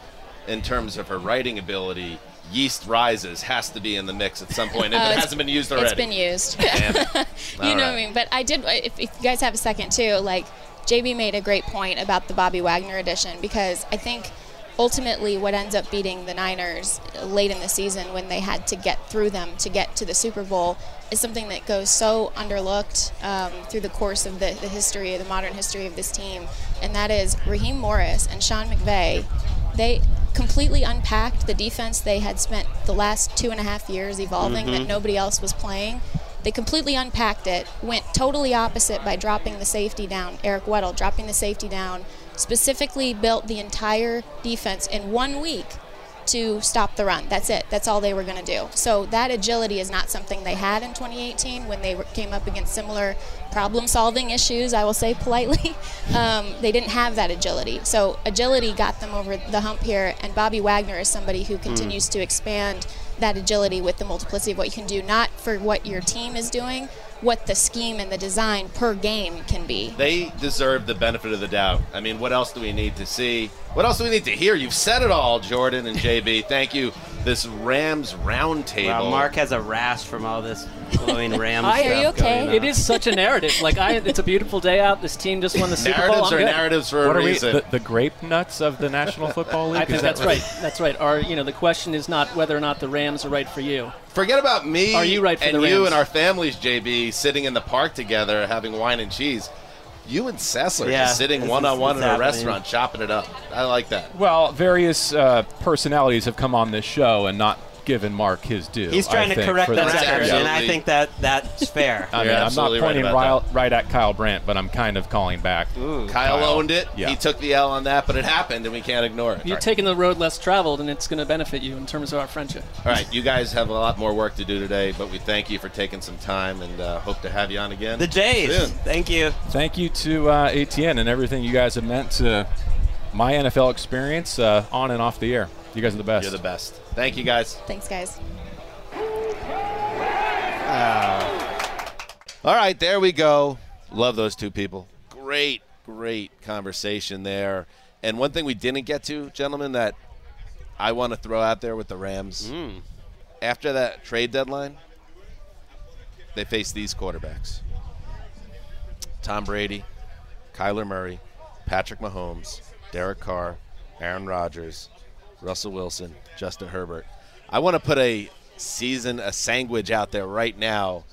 in terms of her writing ability, Yeast Rises has to be in the mix at some point if Uh, it hasn't been used already. It's been used. You All know what I mean? But I did. If, if you guys have a second too, like JB made a great point about the Bobby Wagner edition because I think ultimately what ends up beating the Niners late in the season when they had to get through them to get to the Super Bowl is something that goes so underlooked um, through the course of the, the history, the modern history of this team, and that is Raheem Morris and Sean McVay. They completely unpacked the defense they had spent the last two and a half years evolving that Mhm. nobody else was playing. They completely unpacked it, went totally opposite by dropping the safety down, Eric Weddle dropping the safety down, specifically built the entire defense in one week to stop the run. That's it. That's all they were going to do. So that agility is not something they had in 2018 when they came up against similar problem-solving issues. I will say politely, um, they didn't have that agility. So agility got them over the hump here. And Bobby Wagner is somebody who continues to expand that agility with the multiplicity of what you can do, not for what your team is doing, what the scheme and the design per game can be. They deserve the benefit of the doubt. I mean, what else do we need to see? What else do we need to hear? You've said it all, Jourdan and JB. Thank you. This Rams roundtable. Wow, Marc has a rash from all this glowing Rams I- stuff going on. It is such a narrative. Like I, it's a beautiful day out. This team just won the Super Bowl. Narratives are good. narratives for a What are we- reason. the, the grape nuts of the National Football League? I think Is that that's what- right. That's right. Are you know the question is not whether or not the Rams are right for you. Forget about me. Are you right for and the you and our families, JB, sitting in the park together having wine and cheese. You and Sessler Yeah, just sitting one on one in what's a restaurant, chopping it up. I like that. Well, various uh, personalities have come on this show and not given Marc his due. He's trying I to correct that the- record, and I think that that's fair. I mean, I'm not absolutely right pointing right, right at Kyle Brandt, but I'm kind of calling back. Kyle, owned it. Yeah. He took the L on that, but it happened, and we can't ignore it. You're All right. taking the road less traveled, and it's going to benefit you in terms of our friendship. All right, you guys have a lot more work to do today, but we thank you for taking some time and uh, hope to have you on again. The Jays. soon. Thank you. Thank you to uh, ATN and everything you guys have meant to my NFL experience uh, on and off the air. You guys are the best. You're the best. Thank you, guys. Thanks, guys. Uh, all right, there we go. Love those two people. Great, great conversation there. And one thing we didn't get to, gentlemen, that I want to throw out there with the Rams. Mm. After that trade deadline, they face these quarterbacks Tom Brady, Kyler Murray, Patrick Mahomes, Derek Carr, Aaron Rodgers, Russell Wilson, Justin Herbert. I want to put a season, a sandwich out there right now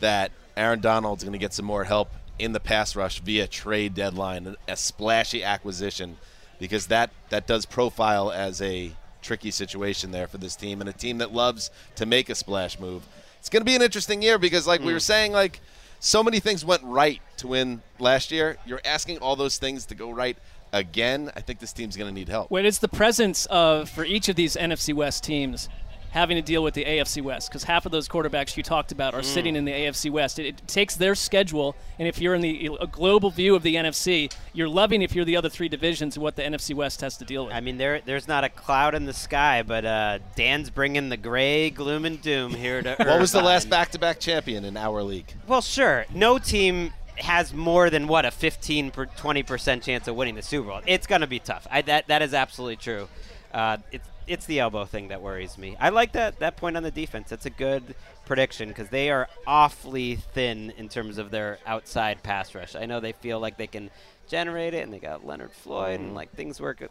that Aaron Donald's going to get some more help in the pass rush via trade deadline, a splashy acquisition, because that that does profile as a tricky situation there for this team and a team that loves to make a splash move. It's going to be an interesting year because, like we were mm. saying, like so many things went right to win last year. You're asking all those things to go right again. I think this team's going to need help. Well, it's the presence of for each of these NFC West teams having to deal with the AFC West because half of those quarterbacks you talked about are Mm. sitting in the AFC West. It, it takes their schedule, and if you're in the a global view of the NFC, you're loving if you're the other three divisions and what the NFC West has to deal with. I mean, there there's not a cloud in the sky, but uh, Dan's bringing the gray gloom and doom here to What was the last back-to-back champion in our league? Well, sure. No team has more than what a 15 per 20 percent chance of winning the Super Bowl. It's going to be tough. I, that that is absolutely true. Uh, it's it's the elbow thing that worries me. I like that that point on the defense. That's a good prediction because they are awfully thin in terms of their outside pass rush. I know they feel like they can generate it, and they got Leonard Floyd, and like things work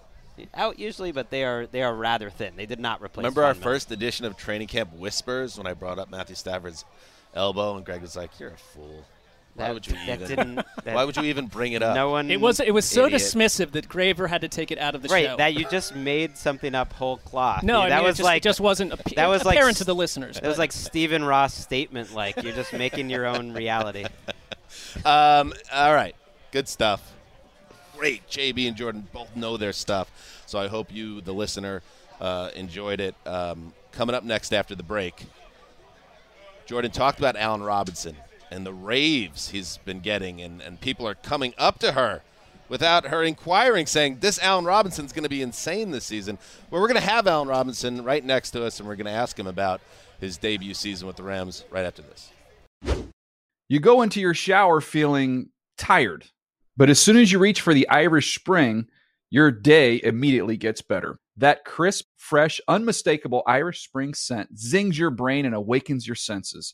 out usually, but they are they are rather thin. They did not replace. Remember our first edition of Training Camp Whispers when I brought up Matthew Stafford's elbow and Gregg was like, "You're a fool. Why That- would you that even? didn't- that- why would you even bring it up?" No one. It was it was so Idiot. dismissive that Graver had to take it out of the right, show. that you just made something up whole cloth. No, I that mean, it was just- like it just wasn't appe- that was like apparent s- to the listeners, It was like Stephen Ross statement, like you're just making your own reality. Um, all right, good stuff. Great, JB and Jourdan both know their stuff, so I hope you, the listener, uh, enjoyed it. Um, coming up next after the break, Jourdan talked about Allen Robinson and the raves he's been getting, and, and people are coming up to her without her inquiring, saying this Allen Robinson's going to be insane this season. Well, we're going to have Allen Robinson right next to us, and we're going to ask him about his debut season with the Rams right after this. You go into your shower feeling tired, but as soon as you reach for the Irish Spring, your day immediately gets better. That crisp, fresh, unmistakable Irish Spring scent zings your brain and awakens your senses.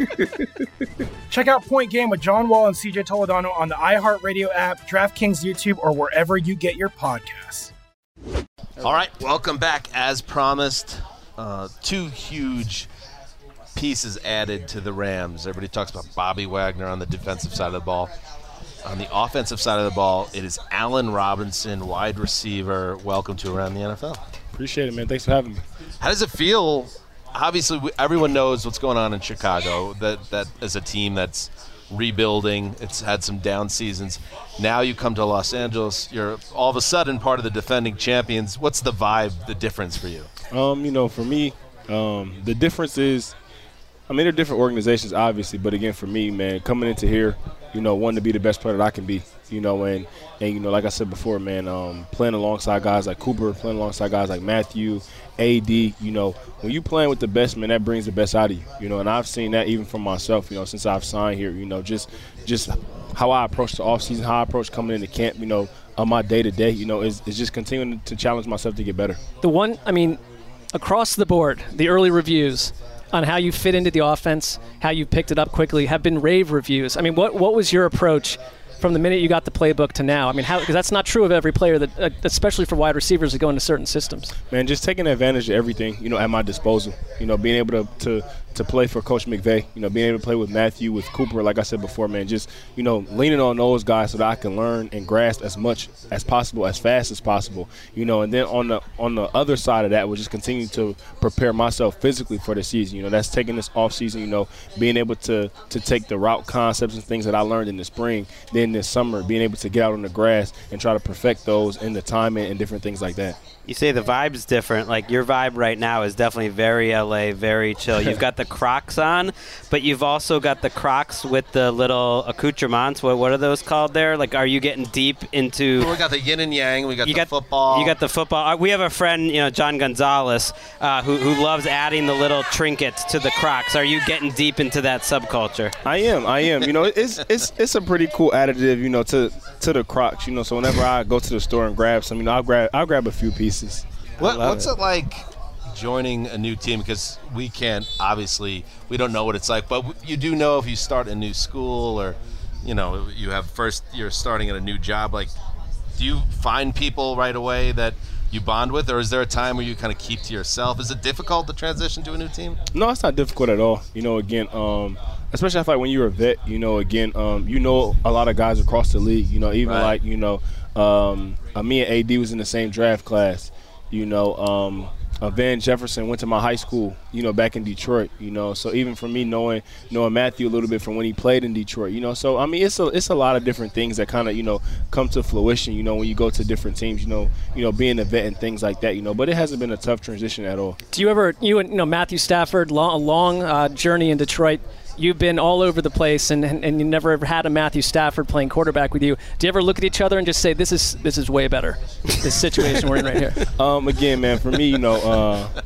Check out Point Game with John Wall and CJ Toledano on the iHeartRadio app, DraftKings YouTube, or wherever you get your podcasts. All right, welcome back. As promised, uh, two huge pieces added to the Rams. Everybody talks about Bobby Wagner on the defensive side of the ball. On the offensive side of the ball, it is Allen Robinson, wide receiver. Welcome to Around the NFL. Appreciate it, man. Thanks for having me. How does it feel? Obviously, we, everyone knows what's going on in Chicago. That that is a team that's rebuilding. It's had some down seasons. Now you come to Los Angeles. You're all of a sudden part of the defending champions. What's the vibe? The difference for you? Um, you know, for me, um, the difference is, I mean, they're different organizations, obviously, but again, for me, man, coming into here, you know, wanting to be the best player that I can be, you know, and and you know, like I said before, man, um, playing alongside guys like Cooper, playing alongside guys like Matthew, AD, you know, when you playing with the best, man, that brings the best out of you, you know, and I've seen that even from myself, you know, since I've signed here, you know, just just how I approach the offseason, how I approach coming into camp, you know, on my day to day, you know, is, is just continuing to challenge myself to get better. The one, I mean, across the board, the early reviews on how you fit into the offense, how you picked it up quickly, have been rave reviews. I mean, what what was your approach from the minute you got the playbook to now? I mean, because that's not true of every player that, uh, especially for wide receivers that go into certain systems. Man, just taking advantage of everything, you know, at my disposal. You know, being able to, to to play for Coach McVay, you know, being able to play with Matthew, with Cooper, like I said before, man, just, you know, leaning on those guys so that I can learn and grasp as much as possible, as fast as possible. You know, and then on the on the other side of that was just continue to prepare myself physically for the season. You know, that's taking this off season, you know, being able to to take the route concepts and things that I learned in the spring, then this summer, being able to get out on the grass and try to perfect those in the timing and different things like that. You say the vibe's different. Like your vibe right now is definitely very LA, very chill. You've got the Crocs on, but you've also got the Crocs with the little accoutrements. What what are those called there? Like, are you getting deep into? We got the yin and yang. We got you the got football. You got the football. Uh, We have a friend, you know, John Gonzalez, uh, who who loves adding the little trinkets to the Crocs. Are you getting deep into that subculture? I am. I am. You know, it's it's it's a pretty cool additive. You know, to to the Crocs. You know, so whenever I go to the store and grab some, you know, I'll grab I'll grab a few pieces. What, what's it. like joining a new team? Because we can't obviously we don't know what it's like, but you do know if you start a new school or you know you have first you're starting at a new job. Like, do you find people right away that you bond with, or is there a time where you kind of keep to yourself? Is it difficult to transition to a new team? No, it's not difficult at all. You know, again, um, especially I feel like when you're a vet, you know, again, um, you know a lot of guys across the league. You know, even Right. like you know, um, uh, me and AD was in the same draft class. You know, um, uh, Van Jefferson went to my high school. You know, back in Detroit. You know, so even for me knowing knowing Matthew a little bit from when he played in Detroit. You know, so I mean, it's a it's a lot of different things that kind of you know come to fruition. You know, when you go to different teams. You know, you know, being a vet and things like that. You know, but it hasn't been a tough transition at all. Do you ever, you and you know Matthew Stafford, long, a long uh, journey in Detroit. You've been all over the place, and, and, and you never ever had a Matthew Stafford playing quarterback with you. Do you ever look at each other and just say, "This is this is way better"? This situation we're in right here. Um, again, man, for me, you know, uh,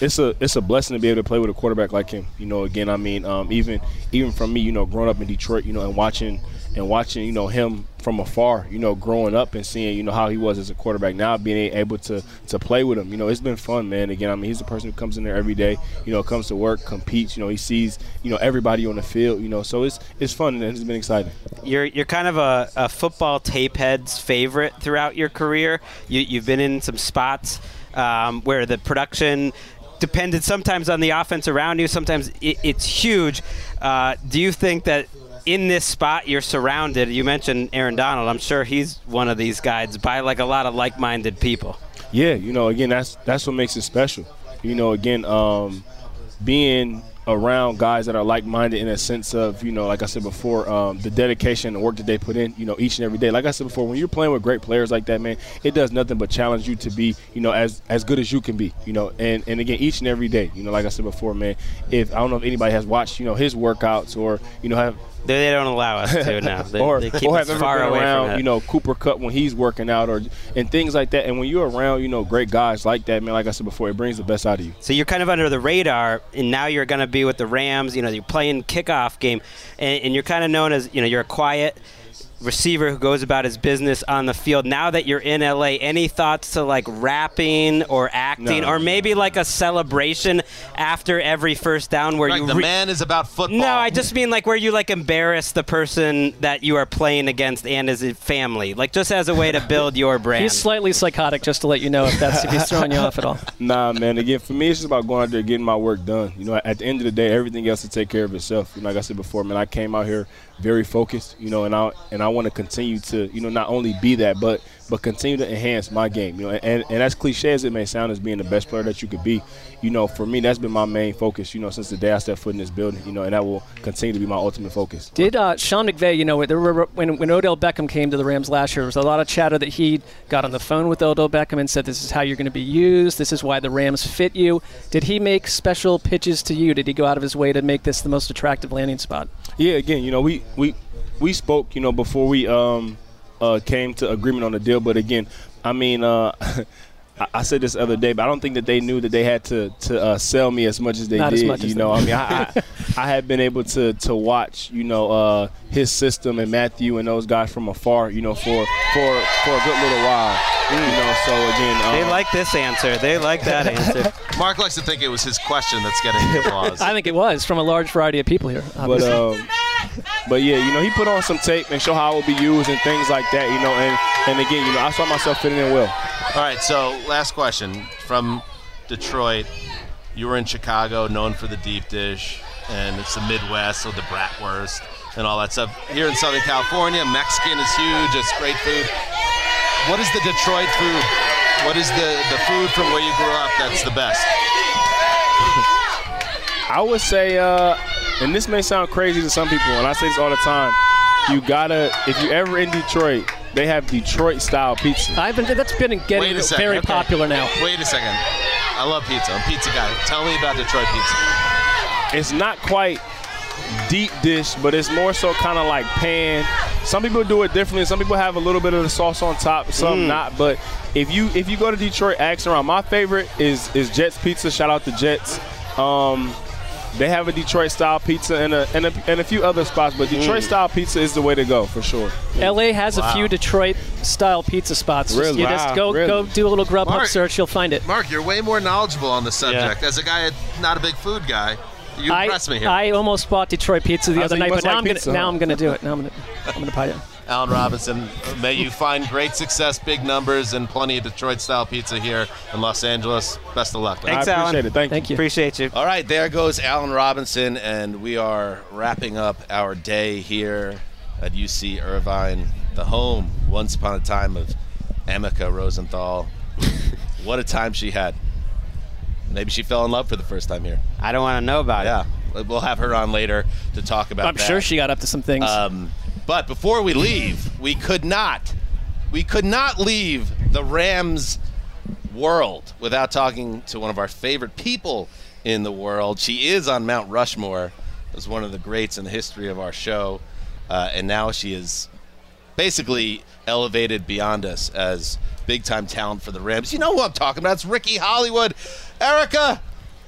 it's a it's a blessing to be able to play with a quarterback like him. You know, again, I mean, um, even even from me, you know, growing up in Detroit, you know, and watching and watching, you know, him from afar, you know, growing up and seeing, you know, how he was as a quarterback. Now being able to to play with him, you know, it's been fun, man. Again, I mean, he's a person who comes in there every day, you know, comes to work, competes, you know, he sees, you know, everybody on the field, you know, so it's it's fun and it's been exciting. You're you're kind of a, a football tape head's favorite throughout your career. You, you've been in some spots um, where the production depended sometimes on the offense around you. Sometimes it, it's huge. Uh, do you think that in this spot you're surrounded? You mentioned Aaron Donald. I'm sure he's one of these guys by like a lot of like-minded people. Yeah, you know, again, that's that's what makes it special. You know, again, um, being around guys that are like-minded in a sense of, you know, like I said before, um, the dedication and work that they put in, you know, each and every day. Like I said before, when you're playing with great players like that, man, it does nothing but challenge you to be, you know, as as good as you can be, you know. And and again, each and every day, you know, like I said before, man, if I don't know if anybody has watched, you know, his workouts or you know have They, they don't allow us to now. They, or, they keep or us have ever far been away around, you know, Cooper Kupp when he's working out, or and things like that. And when you're around, you know, great guys like that, man, like I said before, it brings the best out of you. So you're kind of under the radar, and now you're going to be with the Rams. You know, you're playing kickoff game, and, and you're kind of known as you know you're a quiet receiver who goes about his business on the field. Now that you're in LA, any thoughts to like rapping or acting, No. or maybe like a celebration after every first down where Right, you the man is about football. No, I just mean like where you like embarrass the person that you are playing against and his family, like just as a way to build your brand. He's slightly psychotic, just to let you know if that's if he's throwing you off at all. Nah, man. Again, for me, it's just about going out there getting my work done. You know, at the end of the day, everything else will take care of itself. You know, like I said before, man, I came out here very focused. You know, and I and I want to continue to, you know, not only be that, but but continue to enhance my game. You know, and and as cliche as it may sound, as being the best player that you could be, you know, for me, that's been my main focus. You know, since the day I stepped foot in this building. You know, and that will continue to be my ultimate focus. Did uh, Sean McVay, you know, when, when Odell Beckham came to the Rams last year, there was a lot of chatter that he got on the phone with Odell Beckham and said, This is how you're going to be used. This is why the Rams fit you. Did he make special pitches to you? Did he go out of his way to make this the most attractive landing spot? Yeah, again, you know, we we we spoke, you know, before we um uh came to agreement on the deal, but again, I mean, uh I, I said this the other day, but I don't think that they knew that they had to to uh, sell me as much as they Not as did. much as you they know, I did. mean, I, I I had been able to to watch, you know, uh, his system and Matthew and those guys from afar, you know, for for for a good little while. You know, so again, um, They like this answer. They like that answer. Marc likes to think it was his question that's getting the applause. I think it was from a large variety of people here. But um, but yeah, you know, he put on some tape and show how it would be used and things like that. You know, and and again, you know, I saw myself fitting in well. All right, so last question from Detroit. You were in Chicago, known for the deep dish, and it's the Midwest, so the bratwurst and all that stuff. Here in Southern California, Mexican is huge. It's great food. What is the Detroit food? What is the, the food from where you grew up that's the best? I would say, uh, and this may sound crazy to some people, and I say this all the time. You gotta, if you ever in Detroit, they have Detroit style pizza. I've been that's been getting a very okay. popular now. Wait a second. I love pizza. I'm a pizza guy. Tell me about Detroit pizza. It's not quite deep dish, but it's more so kind of like pan. Some people do it differently. Some people have a little bit of the sauce on top, some Mm. not. But if you if you go to Detroit, ask around. My favorite is is Jets Pizza. Shout out to Jets. Um, they have a Detroit style pizza and a, and a and a few other spots, but Detroit Mm. style pizza is the way to go for sure. LA has Wow. a few Detroit style pizza spots. Just- Really? You just go really? go do a little Grubhub Marc- search, you'll find it. Marc, you're way more knowledgeable on the subject. As a guy, not a big food guy, you I, impress me here. I almost bought Detroit pizza the I other night, but now like I'm gonna pizza, now? I'm gonna do it. Now I'm gonna I'm gonna buy it. Allen Robinson, may you find great success, big numbers, and plenty of Detroit style pizza here in Los Angeles. Best of luck. man. Thanks, I Allen. appreciate it. Thank, Thank you. Appreciate you. All right, there goes Allen Robinson, and we are wrapping up our day here at UC Irvine, the home once upon a time of Emeka Rosenthal. what a time she had. Maybe she fell in love for the first time here. I don't want to know about Yeah, we'll have her on later to talk about I'm that. sure she got up to some things. Um, but before we leave, we could not, we could not leave the Rams world without talking to one of our favorite people in the world. She is on Mount Rushmore as one of the greats in the history of our show, uh, and now she is basically elevated beyond us as big time talent for the Rams. You know who I'm talking about? It's Ricky Hollywood. Erica,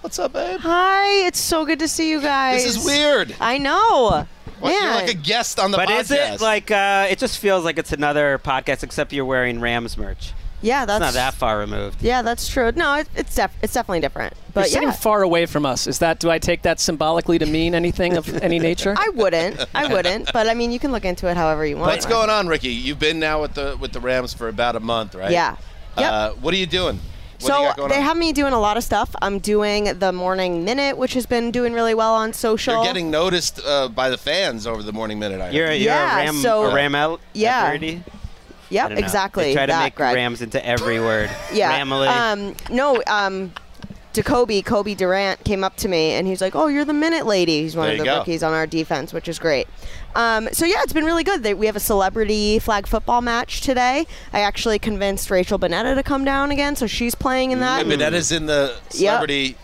what's up, babe? Hi, it's so good to see you guys. This is weird. I know. What, you're like a guest on the podcast. But podcast. is it like uh, it just feels like it's another podcast except you're wearing Rams merch? yeah, It's that's not that far removed. Yeah, that's true. No, it, it's def- it's definitely different. You're But sitting yeah, far away from us. Is that do I take that symbolically to mean anything of any nature? I wouldn't. I wouldn't. But I mean, you can look into it however you want. What's going on, Ricky? You've been now with the with the Rams for about a month, right? Yeah. Yep. Uh, what are you doing? What do so you got going they on? have me doing a lot of stuff. I'm doing the morning minute, which has been doing really well on social. You're getting noticed uh, by the fans over the morning minute. I. You're, you're Yeah, a Ram, so- a Ram out. Yeah. I Yep, exactly. They try to that, make Gregg. Rams into every word. Yeah. Ramily. Um, no, um, Jacoby, Kobe Cobie Durant came up to me and he's like, "Oh, you're the minute lady." He's one There of the go. rookies on our defense, which is great. Um, so yeah, it's been really good. We have a celebrity flag football match today. I actually convinced Rachel Bonnetta to come down again, so she's playing in that. Wait, but that is in the celebrity.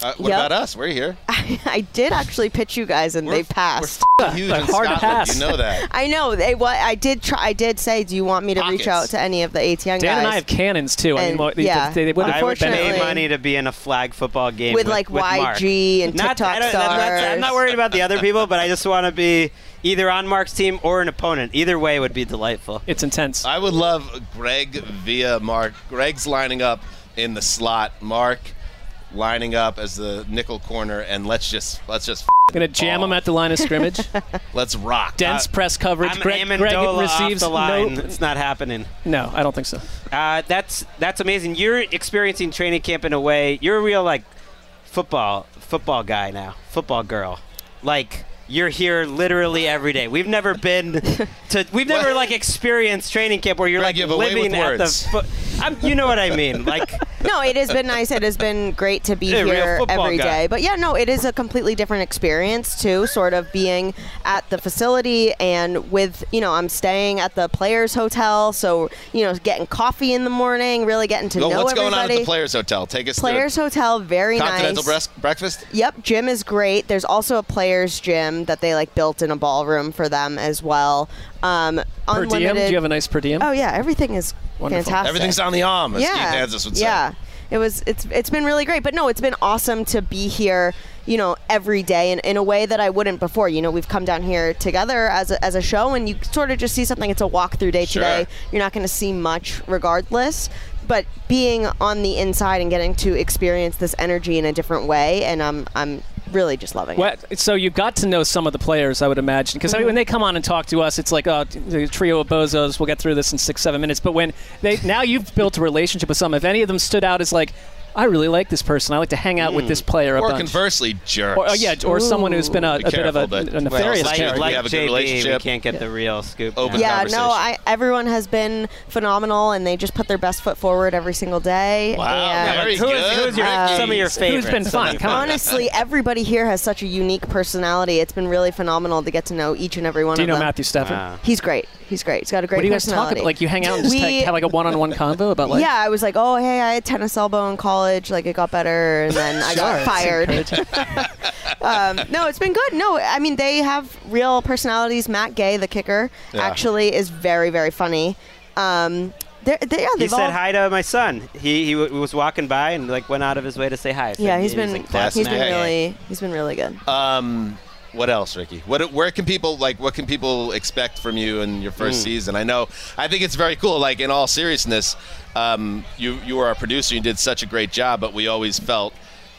Uh, what Yep. about us? We're here. I did actually pitch you guys, and they passed. We're Huge in hard Scotland. pass. You know that. I know they. What I did try. I did say, do you want me to reach out to any of the ATN guys? Dan and I have cannons too. I mean, And- what- they- yeah. they, they would have I would Unfortunately- pay money to be in a flag football game With, with, like, with Marc. YG and not, TikTok I don't- that- that's- I'm not worried about the other people, but I just want to be either on Marc's team or an opponent. Either way would be delightful. It's intense. I would love Gregg via Marc. Gregg's lining up in the slot. Marc lining up as the nickel corner, and let's just let's just Gonna jam him at the line of scrimmage. let's rock. Dense Uh, press coverage. I'm Gregg, Gregg receives off the line. no. It's not happening. No, I don't think so. Uh, that's that's amazing. You're experiencing training camp in a way. You're a real like football football guy now, football girl. Like you're here literally every day. We've never been to. We've never like experienced training camp where you're Gregg, like you have a way living with at the. words. Fo- I'm, you know what I mean? Like no, it has been nice. It has been great to be Yeah, here football every guy. day. But yeah, no, it is a completely different experience too. Sort of being at the facility and with you know I'm staying at the Players Hotel, so you know getting coffee in the morning, really getting to Well, know what's going everybody. on at the Players Hotel? Take us Players Hotel, very continental nice. breast- breakfast. Yep, gym is great. There's also a players' gym that they like built in a ballroom for them as well. Um, Per unlimited. diem? Do you have a nice per diem? Oh yeah, everything is Wonderful. fantastic. Everything's on the arm, as yeah, Keith Kansas would say. Yeah, it was. It's it's been really great. But no, it's been awesome to be here. You know, every day in, in a way that I wouldn't before. You know, we've come down here together as a, as a show, and you sort of just see something. It's a walkthrough day Sure. today. You're not going to see much, regardless. But being on the inside and getting to experience this energy in a different way, and I'm I'm really just loving Well, it. so you got to know some of the players, I would imagine, because Mm-hmm. when they come on and talk to us, it's like oh, the trio of bozos. We'll get through this in six, seven minutes. But when they now you've built a relationship with some, if any of them stood out as like, I really like this person. I like to hang out with this player a Or bunch. conversely, jerks. Or, oh, yeah, or someone who's been a, Be a bit of a, a nefarious Well, character. like- have a good JB, relationship. We can't get the real scoop. Open yeah, no, I, everyone has been phenomenal, and they just put their best foot forward every single day. Wow, and very Who is- good. who's your- Um, some of your favorites? Who's been fun? Come on. Honestly, everybody here has such a unique personality. It's been really phenomenal to get to know each and every one of them. Do you know them. Matthew Stafford? Wow. He's great. He's great. He's got a great What do you guys talk about? Like you hang out and just We- take, have like a one-on-one convo about like. yeah, I was like, oh, hey, I had tennis elbow in college. Like, it got better, and then I got fired. Um, no, it's been good. No, I mean, they have real personalities. Matt Gay, the kicker, Yeah. actually is very, very funny. Um, they're, they, yeah, He they've said all, hi to my son. He he w- was walking by and like went out of his way to say hi. So Yeah, he- he's he's been like, he's been really he's been really good. Um, what else, Ricky? What where can people like? What can people expect from you in your first Mm. season? I know. I think it's very cool. Like in all seriousness, um, you you were our producer. You did such a great job, but we always felt.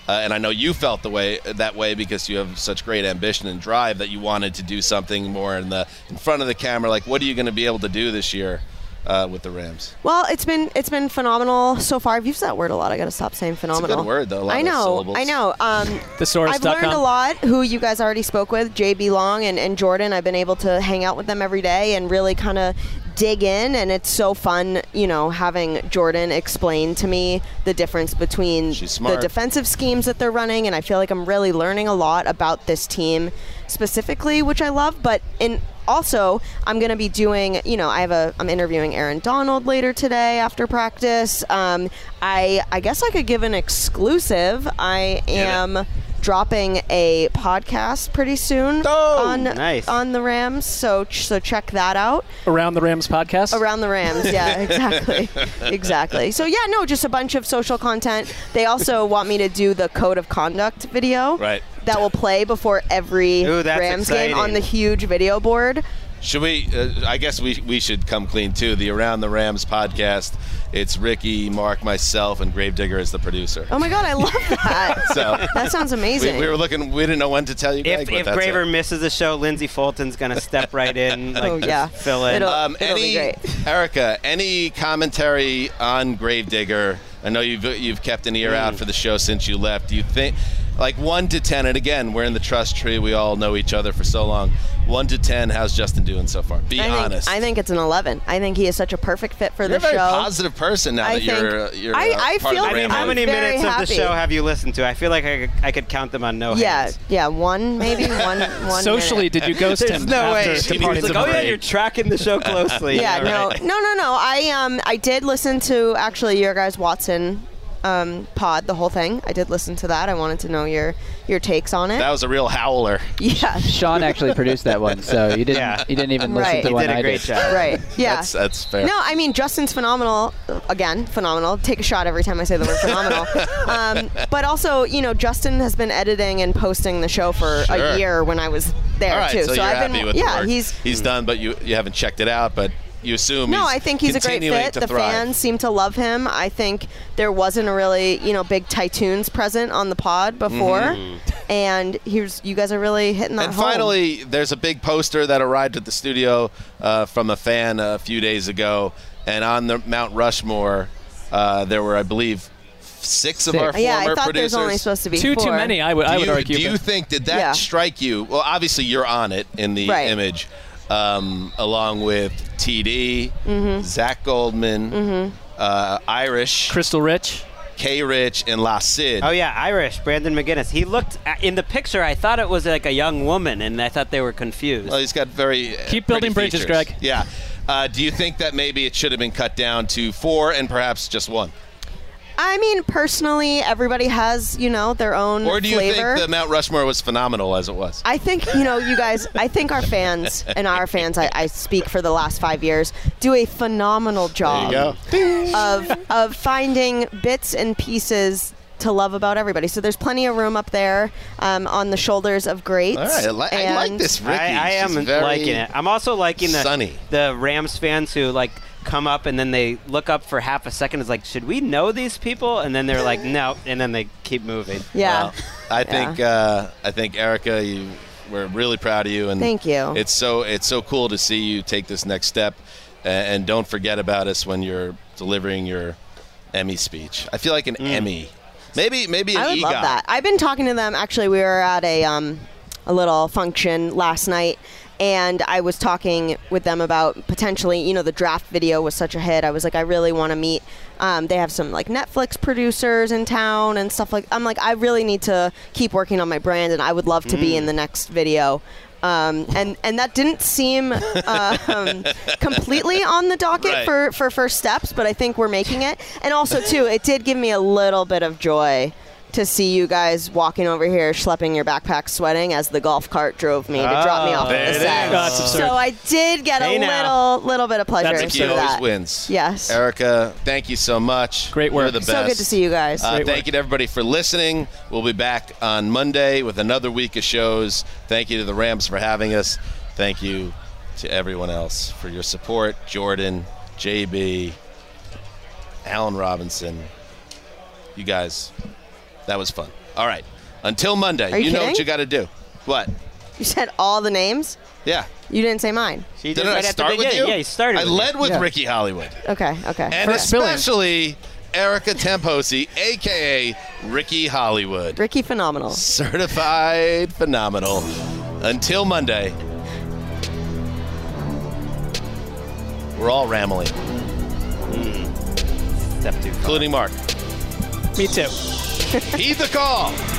Uh, and I know you felt the way that way because you have such great ambition and drive that you wanted to do something more in the in front of the camera. Like, what are you going to be able to do this year uh, with the Rams? Well, it's been it's been phenomenal so far. I've used that word a lot. I got to stop saying phenomenal. It's a good word, though. A lot I know. syllables. I know. Um, Thesaurus.com. I've learned a lot. Who you guys already spoke with, JB Long and, and Jourdan. I've been able to hang out with them every day and really kind of dig in. And it's so fun, you know, having Jourdan explain to me the difference between the defensive schemes that they're running. And I feel like I'm really learning a lot about this team specifically, which I love. But in also, I'm going to be doing, you know, I have a, I'm interviewing Aaron Donald later today after practice. Um, I, I guess I could give an exclusive. I am dropping a podcast pretty soon oh, on nice. on the Rams. So so check that out. Around the Rams podcast. Around the Rams, yeah, exactly, exactly. So yeah, no, just a bunch of social content. They also want me to do the code of conduct video. Right. That will play before every Ooh, that's Rams game on the huge video board. Should we? Uh, I guess we we should come clean too. The Around the Rams podcast. It's Ricky, Marc, myself, and Gravedigger as the producer. Oh my god, I love that. So that sounds amazing. We, we were looking. We didn't know when to tell you. Gregg, If, but if that's Graver it. misses the show, Lindsey Fulton's gonna step right in. Like, Oh, yeah. fill in. It'll- Um, it'll be any, great. Erica, any commentary on Gravedigger? I know you've you've kept an ear Mm. out for the show since you left. Do you think, like one to ten, and again, we're in the trust tree. We all know each other for so long. One to ten, how's Justin doing so far? Be I think, honest. I think it's an 11. I think he is such a perfect fit for you're a the very show. positive person now I that you're uh, you're I- uh, I part feel- of I the mean, Ram how many very minutes of the show have you listened to? I feel like I could, I could count them on no yeah, hands. yeah, yeah, one maybe one one. Socially, minute. did you ghost There's him no after way. departing He's like, oh yeah, you're tracking the show closely. yeah, no, right. no, no, no. I um, I did listen to actually your guys Watson um pod, the whole thing. I did listen to that. I wanted to know your your takes on it. That was a real howler. yeah, Sean actually produced that one, so you didn't Yeah. you didn't even listen Right. to He one did a I great did. job. right. Yeah. That's that's fair. No, I mean Justin's phenomenal. Again, phenomenal. Take a shot every time I say the word phenomenal. um, but also, you know, Justin has been editing and posting the show for Sure. a year when I was there All right, too. so, you're I've happy been, with yeah, the work he's he's done, but you you haven't checked it out, but you assume no, he's I think he's a great fit. The thrive. fans seem to love him. I think there wasn't a really, you know, big Tytoons present on the pod before, and here's you guys are really hitting that And home. finally, there's a big poster that arrived at the studio uh, from a fan a few days ago, and on the Mount Rushmore, uh, there were, I believe, six of our Six. Yeah, I thought producers. there's only supposed to be Too too many. I would do I would you, argue. do you think did that Yeah. strike you? Well, obviously you're on it in the Right. image, um, along with TD, Mm-hmm. Zach Goldman, uh, Irish, Crystal Rich. K. Rich, and La Sid. Oh yeah, Irish Brandon McGinnis. He looked in the picture. I thought it was like a young woman, and I thought they were confused. Well, he's got very uh, Keep building bridges, features. Gregg. Yeah. Uh, do you think that maybe it should have been cut down to four and perhaps just one? I mean, personally, everybody has you know their own Or do you flavor. think the Mount Rushmore was phenomenal as it was? I think you know, you guys. I think our fans and our fans. I, I speak for the last five years. Do a phenomenal job of of finding bits and pieces to love about everybody. So there's plenty of room up there um, on the shoulders of greats. All right, I li- I like this, Ricky. I, I am liking it. I'm also liking the sunny. the Rams fans who like come up and then they look up for half a second. It's like, should we know these people? And then they're like, no, and then they keep moving. Well, I think uh, I think Erica, you, we're really proud of you, and Thank you. It's so it's so cool to see you take this next step, and don't forget about us when you're delivering your Emmy speech. I feel like an Emmy, maybe maybe an I would EGOT. love that. I've been talking to them. Actually, we were at a um, a little function last night, and I was talking with them about potentially. You know, the draft video was such a hit. I was like, I really want to meet. Um, they have some like Netflix producers in town and stuff like. I'm like, I really need to keep working on my brand, and I would love to be Mm. in the next video. Um, and and that didn't seem uh, um, completely on the docket Right. for for first steps, but I think we're making it. And also too, it did give me a little bit of joy to see you guys walking over here, schlepping your backpack, sweating as the golf cart drove me to drop me Oh, off at the set. is. That's absurd. so I did get Hey a now. little little bit of pleasure Ricky through always that. wins. Yes. Erica, thank you so much. Great work. You're the best. So good to see you guys. Uh, thank work. you to everybody for listening. We'll be back on Monday with another week of shows. Thank you to the Rams for having us. Thank you to everyone else for your support. Jourdan, JB, Allen Robinson. You guys, that was fun. All right. Until Monday, Are you know what you got to do. What? You said all the names. Yeah. You didn't say mine. Didn't I start with you? Yeah, you started. I led with Yeah. Ricky Hollywood. Okay. Okay. And especially Erica Temposi, aka Ricky Hollywood. Ricky phenomenal. Certified phenomenal. Until Monday, we're all rambling. Step two. Including Marc. Me too. Heed the call.